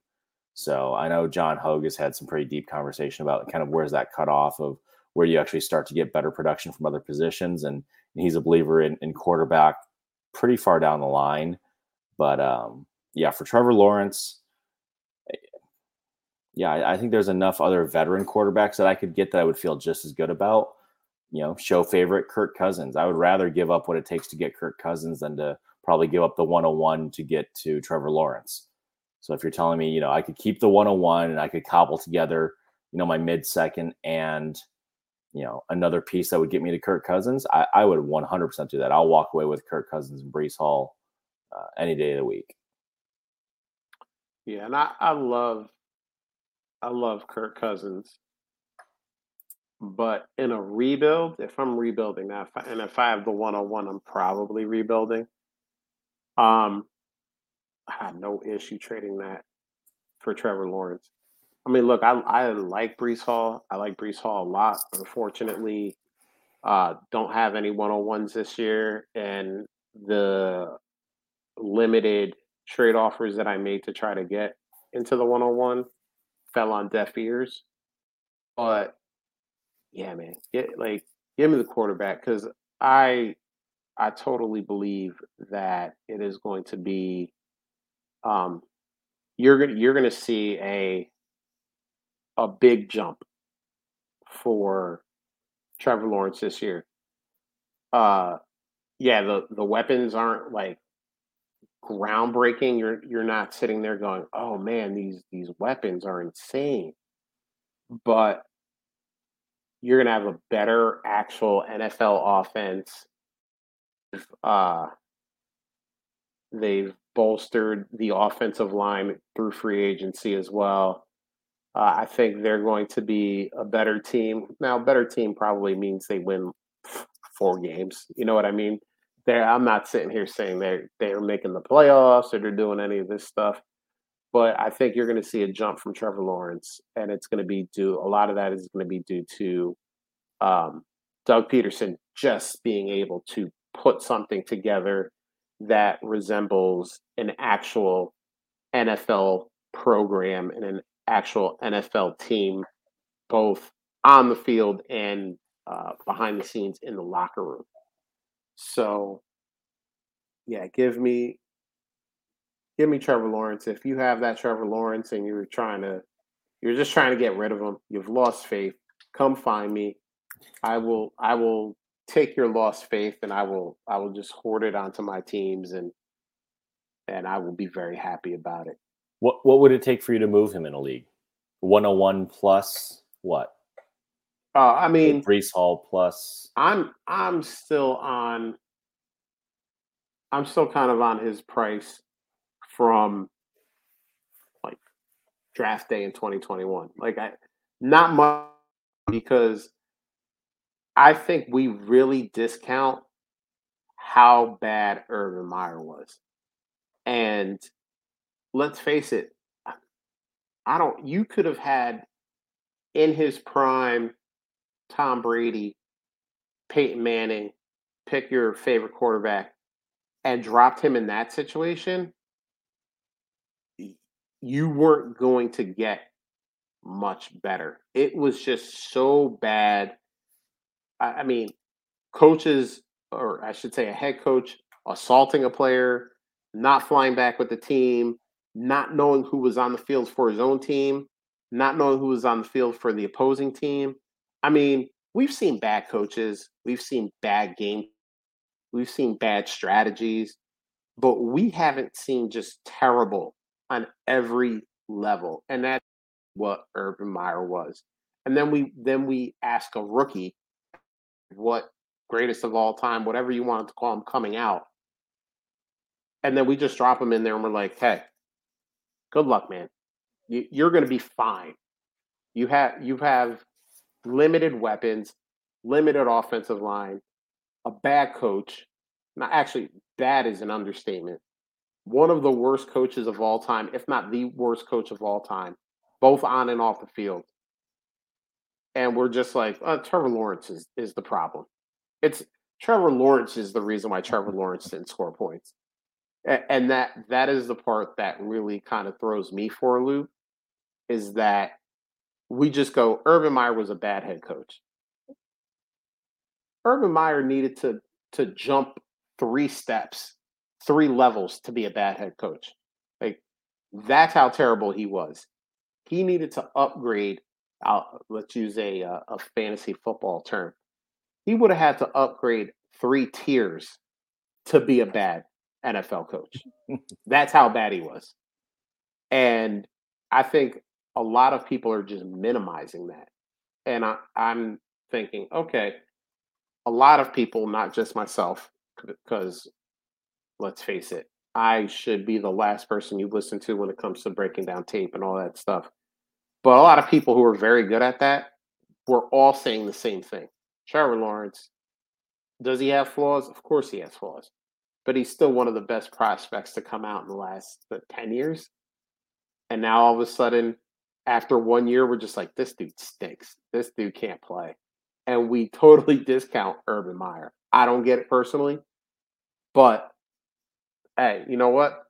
So I know John Hogue has had some pretty deep conversation about kind of where's that cutoff of where you actually start to get better production from other positions and he's a believer in, in quarterback pretty far down the line. But um, yeah, for Trevor Lawrence, yeah, I, I, think there's enough other veteran quarterbacks that I could get that I would feel just as good about. You know, show favorite Kirk Cousins. I would rather give up what it takes to get Kirk Cousins than to probably give up the 101 to get to Trevor Lawrence. So if you're telling me, you know, I could keep the 101 and I could cobble together, you know, my mid second and you know, another piece that would get me to Kirk Cousins, I, I would 100% do that. I'll walk away with Kirk Cousins and Breece Hall uh, any day of the week. Yeah, and I, I love, I love Kirk Cousins, but in a rebuild, if I'm rebuilding that, and if I have the one on one, I'm probably rebuilding. Um, I have no issue trading that for Trevor Lawrence. I mean, look, I I like Breece Hall. I like Breece Hall a lot. Unfortunately, uh, don't have any one on ones this year, and the limited trade offers that I made to try to get into the one on one fell on deaf ears. But yeah, man, get like give me the quarterback because I I totally believe that it is going to be um you're gonna you're gonna see a a big jump for Trevor Lawrence this year. Uh yeah, the the weapons aren't like groundbreaking. You're you're not sitting there going, "Oh man, these these weapons are insane." But you're going to have a better actual NFL offense. Uh they've bolstered the offensive line through free agency as well. Uh, I think they're going to be a better team. Now, better team probably means they win four games. You know what I mean? I'm not sitting here saying they're they're making the playoffs or they're doing any of this stuff, but I think you're going to see a jump from Trevor Lawrence, and it's going to be due. A lot of that is going to be due to um, Doug Pederson just being able to put something together that resembles an actual NFL program and an actual NFL team, both on the field and uh, behind the scenes in the locker room. So, yeah, give me give me Trevor Lawrence. If you have that Trevor Lawrence and you're trying to you're just trying to get rid of him, you've lost faith. Come find me. I will I will take your lost faith and I will I will just hoard it onto my teams and and I will be very happy about it. What what would it take for you to move him in a league? 101 plus what? Uh, I mean, Breece Hall plus. I'm I'm still on. I'm still kind of on his price from like draft day in 2021. Like I, not much because I think we really discount how bad Urban Meyer was. And let's face it, I don't, you could have had in his prime Tom Brady, Peyton Manning, pick your favorite quarterback, and dropped him in that situation. You weren't going to get much better. It was just so bad. I, I mean, coaches, or I should say, a head coach assaulting a player, not flying back with the team, not knowing who was on the field for his own team, not knowing who was on the field for the opposing team. I mean, we've seen bad coaches, we've seen bad game, we've seen bad strategies, but we haven't seen just terrible on every level. And that's what Urban Meyer was. And then we then we ask a rookie what greatest of all time, whatever you want to call him, coming out. And then we just drop him in there and we're like, hey, good luck, man. You, you're going to be fine. You have you have limited weapons, limited offensive line, a bad coach. Not actually, bad is an understatement. One of the worst coaches of all time, if not the worst coach of all time, both on and off the field. And we're just like, uh, Trevor Lawrence is, is the problem. It's Trevor Lawrence is the reason why Trevor Lawrence didn't score points. And that that is the part that really kind of throws me for a loop is that we just go, Urban Meyer was a bad head coach. Urban Meyer needed to to jump three steps, three levels to be a bad head coach. Like that's how terrible he was. He needed to upgrade. Uh, let's use a uh, a fantasy football term. He would have had to upgrade three tiers to be a bad NFL coach. That's how bad he was. And I think a lot of people are just minimizing that. And I, I'm thinking, okay, a lot of people, not just myself, because let's face it, I should be the last person you listen to when it comes to breaking down tape and all that stuff. But a lot of people who are very good at that were all saying the same thing. Trevor Lawrence, does he have flaws? Of course he has flaws but he's still one of the best prospects to come out in the last what, 10 years. And now all of a sudden, after one year, we're just like, this dude stinks. This dude can't play. And we totally discount Urban Meyer. I don't get it personally, but hey, you know what?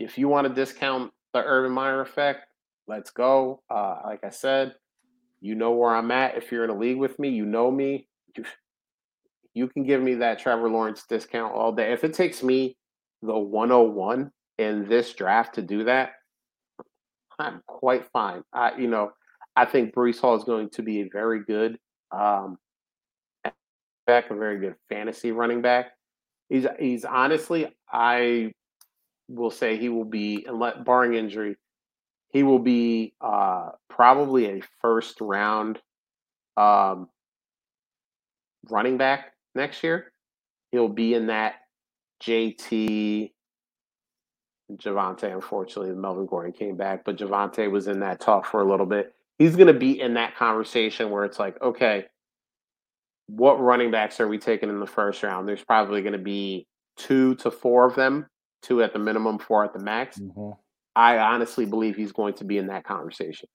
If you want to discount the Urban Meyer effect, let's go. Uh, like I said, you know where I'm at. If you're in a league with me, you know me you can give me that Trevor Lawrence discount all day. If it takes me the 101 in this draft to do that, I'm quite fine. I, you know, I think Breece Hall is going to be a very good um, back, a very good fantasy running back. He's he's honestly, I will say he will be, unless barring injury, he will be uh, probably a first round um, running back next year. He'll be in that JT Javonte, unfortunately, Melvin Gordon came back, but Javonte was in that talk for a little bit. He's going to be in that conversation where it's like, okay, what running backs are we taking in the first round? There's probably going to be two to four of them, two at the minimum, four at the max. Mm-hmm. I honestly believe he's going to be in that conversation.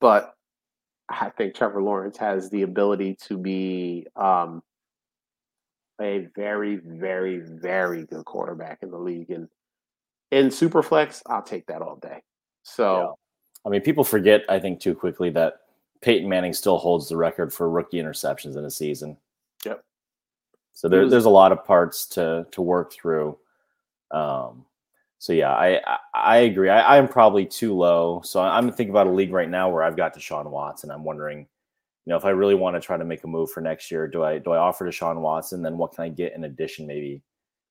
But I think Trevor Lawrence has the ability to be um, a very, very, very good quarterback in the league. And in Superflex, I'll take that all day. So, yeah. I mean, people forget, I think, too quickly that Peyton Manning still holds the record for rookie interceptions in a season. Yep. So there, there's a lot of parts to to work through. Um, so yeah, I I, agree. I, am probably too low. So I'm thinking about a league right now where I've got Deshaun Watson. I'm wondering, you know, if I really want to try to make a move for next year, do I do I offer Deshaun Watson? Then what can I get in addition, maybe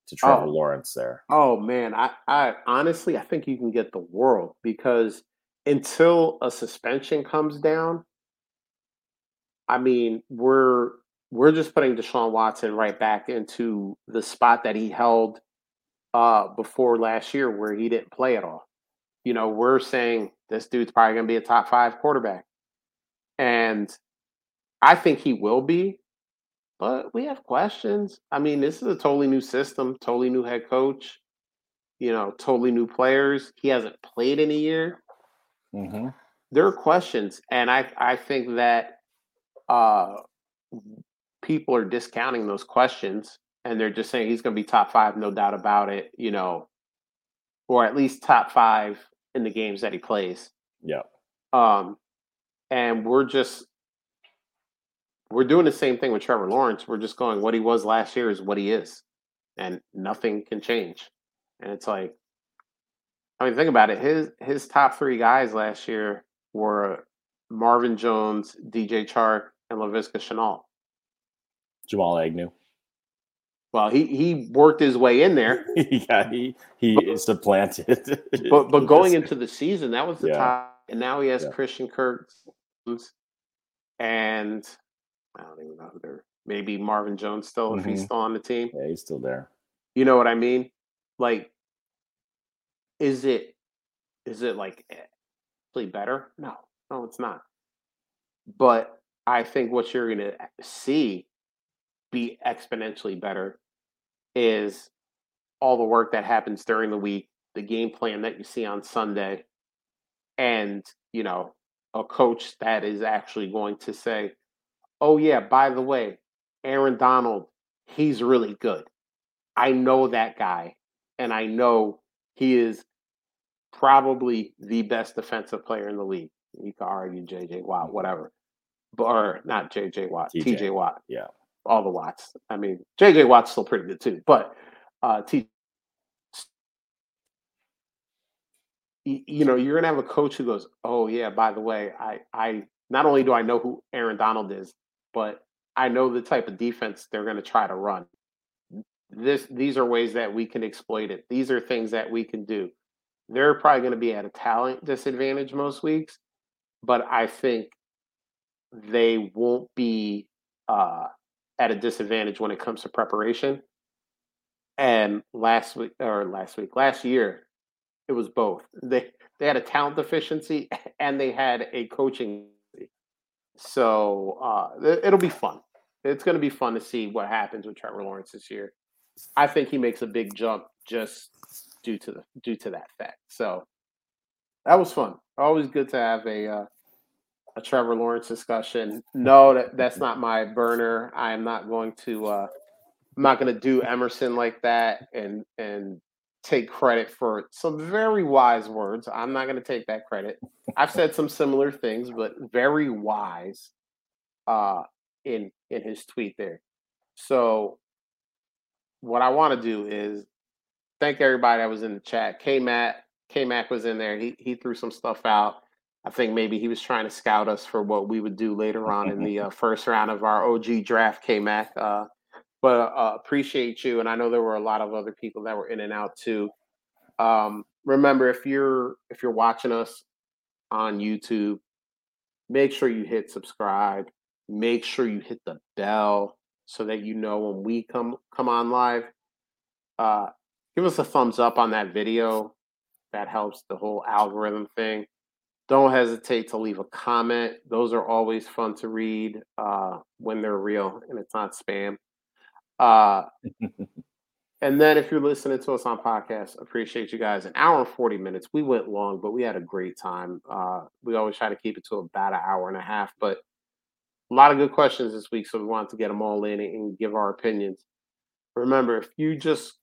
to oh. Trevor oh. Lawrence there? Oh man, I I honestly I think you can get the world because until a suspension comes down, I mean we're we're just putting Deshaun Watson right back into the spot that he held uh, before last year where he didn't play at all. You know, we're saying this dude's probably going to be a top five quarterback. And I think he will be. but we have questions. I mean, this is a totally new system, totally new head coach, you know, totally new players. He hasn't played in a year. Mm-hmm. There are questions, and I I think that uh, people are discounting those questions, and they're just saying he's going to be top five, no doubt about it. You know, or at least top five in the games that he plays. Yeah. Um, and we're just we're doing the same thing with Trevor Lawrence. We're just going what he was last year is what he is, and nothing can change. And it's like, I mean, think about it. His his top three guys last year were Marvin Jones, DJ Chark, and Laviska Shenault. Jamal Agnew. Well, he he worked his way in there. yeah, he he but, supplanted. but but going into the season, that was the yeah. top, and now he has yeah. Christian Kirk, and I don't even know who they're. Maybe Marvin Jones still, mm-hmm. if he's mm-hmm. still on the team. Yeah, he's still there. You know what I mean? Like, is it is it like actually better? No, no, it's not. But I think what you're going to see be exponentially better is all the work that happens during the week, the game plan that you see on Sunday, and you know a coach that is actually going to say, "Oh yeah, by the way, Aaron Donald, he's really good. I know that guy, and I know he is probably the best defensive player in the league. You can argue JJ Watt, whatever, but or not JJ Watt, TJ, TJ Watt. Yeah, all the Watts. I mean, JJ Watt's still pretty good too, but uh, T. You know, you're gonna have a coach who goes, "Oh yeah, by the way, I I not only do I know who Aaron Donald is, but I know the type of defense they're gonna try to run. This these are ways that we can exploit it. These are things that we can do. They're probably to be at a talent disadvantage most weeks, but I think they won't be uh, at a disadvantage when it comes to preparation. And last week or last week, last year, it was both. They they had a talent deficiency and they had a coaching. So uh, it'll be fun. It's going to be fun to see what happens with Trevor Lawrence this year. I think he makes a big jump just due to the due to that fact. So that was fun. Always good to have a uh, a Trevor Lawrence discussion. No, that, that's not my burner. I am not going to. Uh, I'm not going to do Emerson like that and and take credit for some very wise words. I'm not going to take that credit. I've said some similar things, but very wise uh, in in his tweet there. So what I want to do is thank everybody that was in the chat. K Matt, K Mac was in there. He he threw some stuff out. I think maybe he was trying to scout us for what we would do later on in the uh, first round of our OG draft, K Mac. Uh, but uh, appreciate you, and I know there were a lot of other people that were in and out too. Um, remember, if you're if you're watching us on YouTube, make sure you hit subscribe. Make sure you hit the bell so that you know when we come come on live. Uh, give us a thumbs up on that video. That helps the whole algorithm thing don't hesitate to leave a comment. Those are always fun to read uh, when they're real and it's not spam. Uh, and then if you're listening to us on podcast, appreciate you guys. An hour and 40 minutes. We went long, but we had a great time. Uh, we always try to keep it to about an hour and a half, but a lot of good questions this week. So we wanted to get them all in and give our opinions. Remember, if you just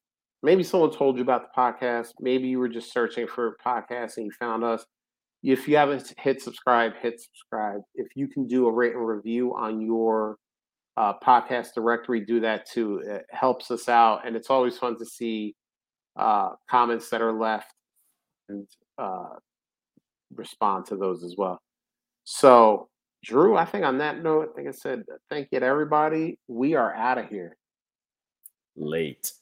maybe someone told you about the podcast, maybe you were just searching for a podcast and you found us if you haven't hit subscribe, hit subscribe. If you can do a rate and review on your uh, podcast directory, do that too. It helps us out, and it's always fun to see uh, comments that are left and uh, respond to those as well. So, Drew, I think on that note, I think I said thank you to everybody. We are out of here. Late.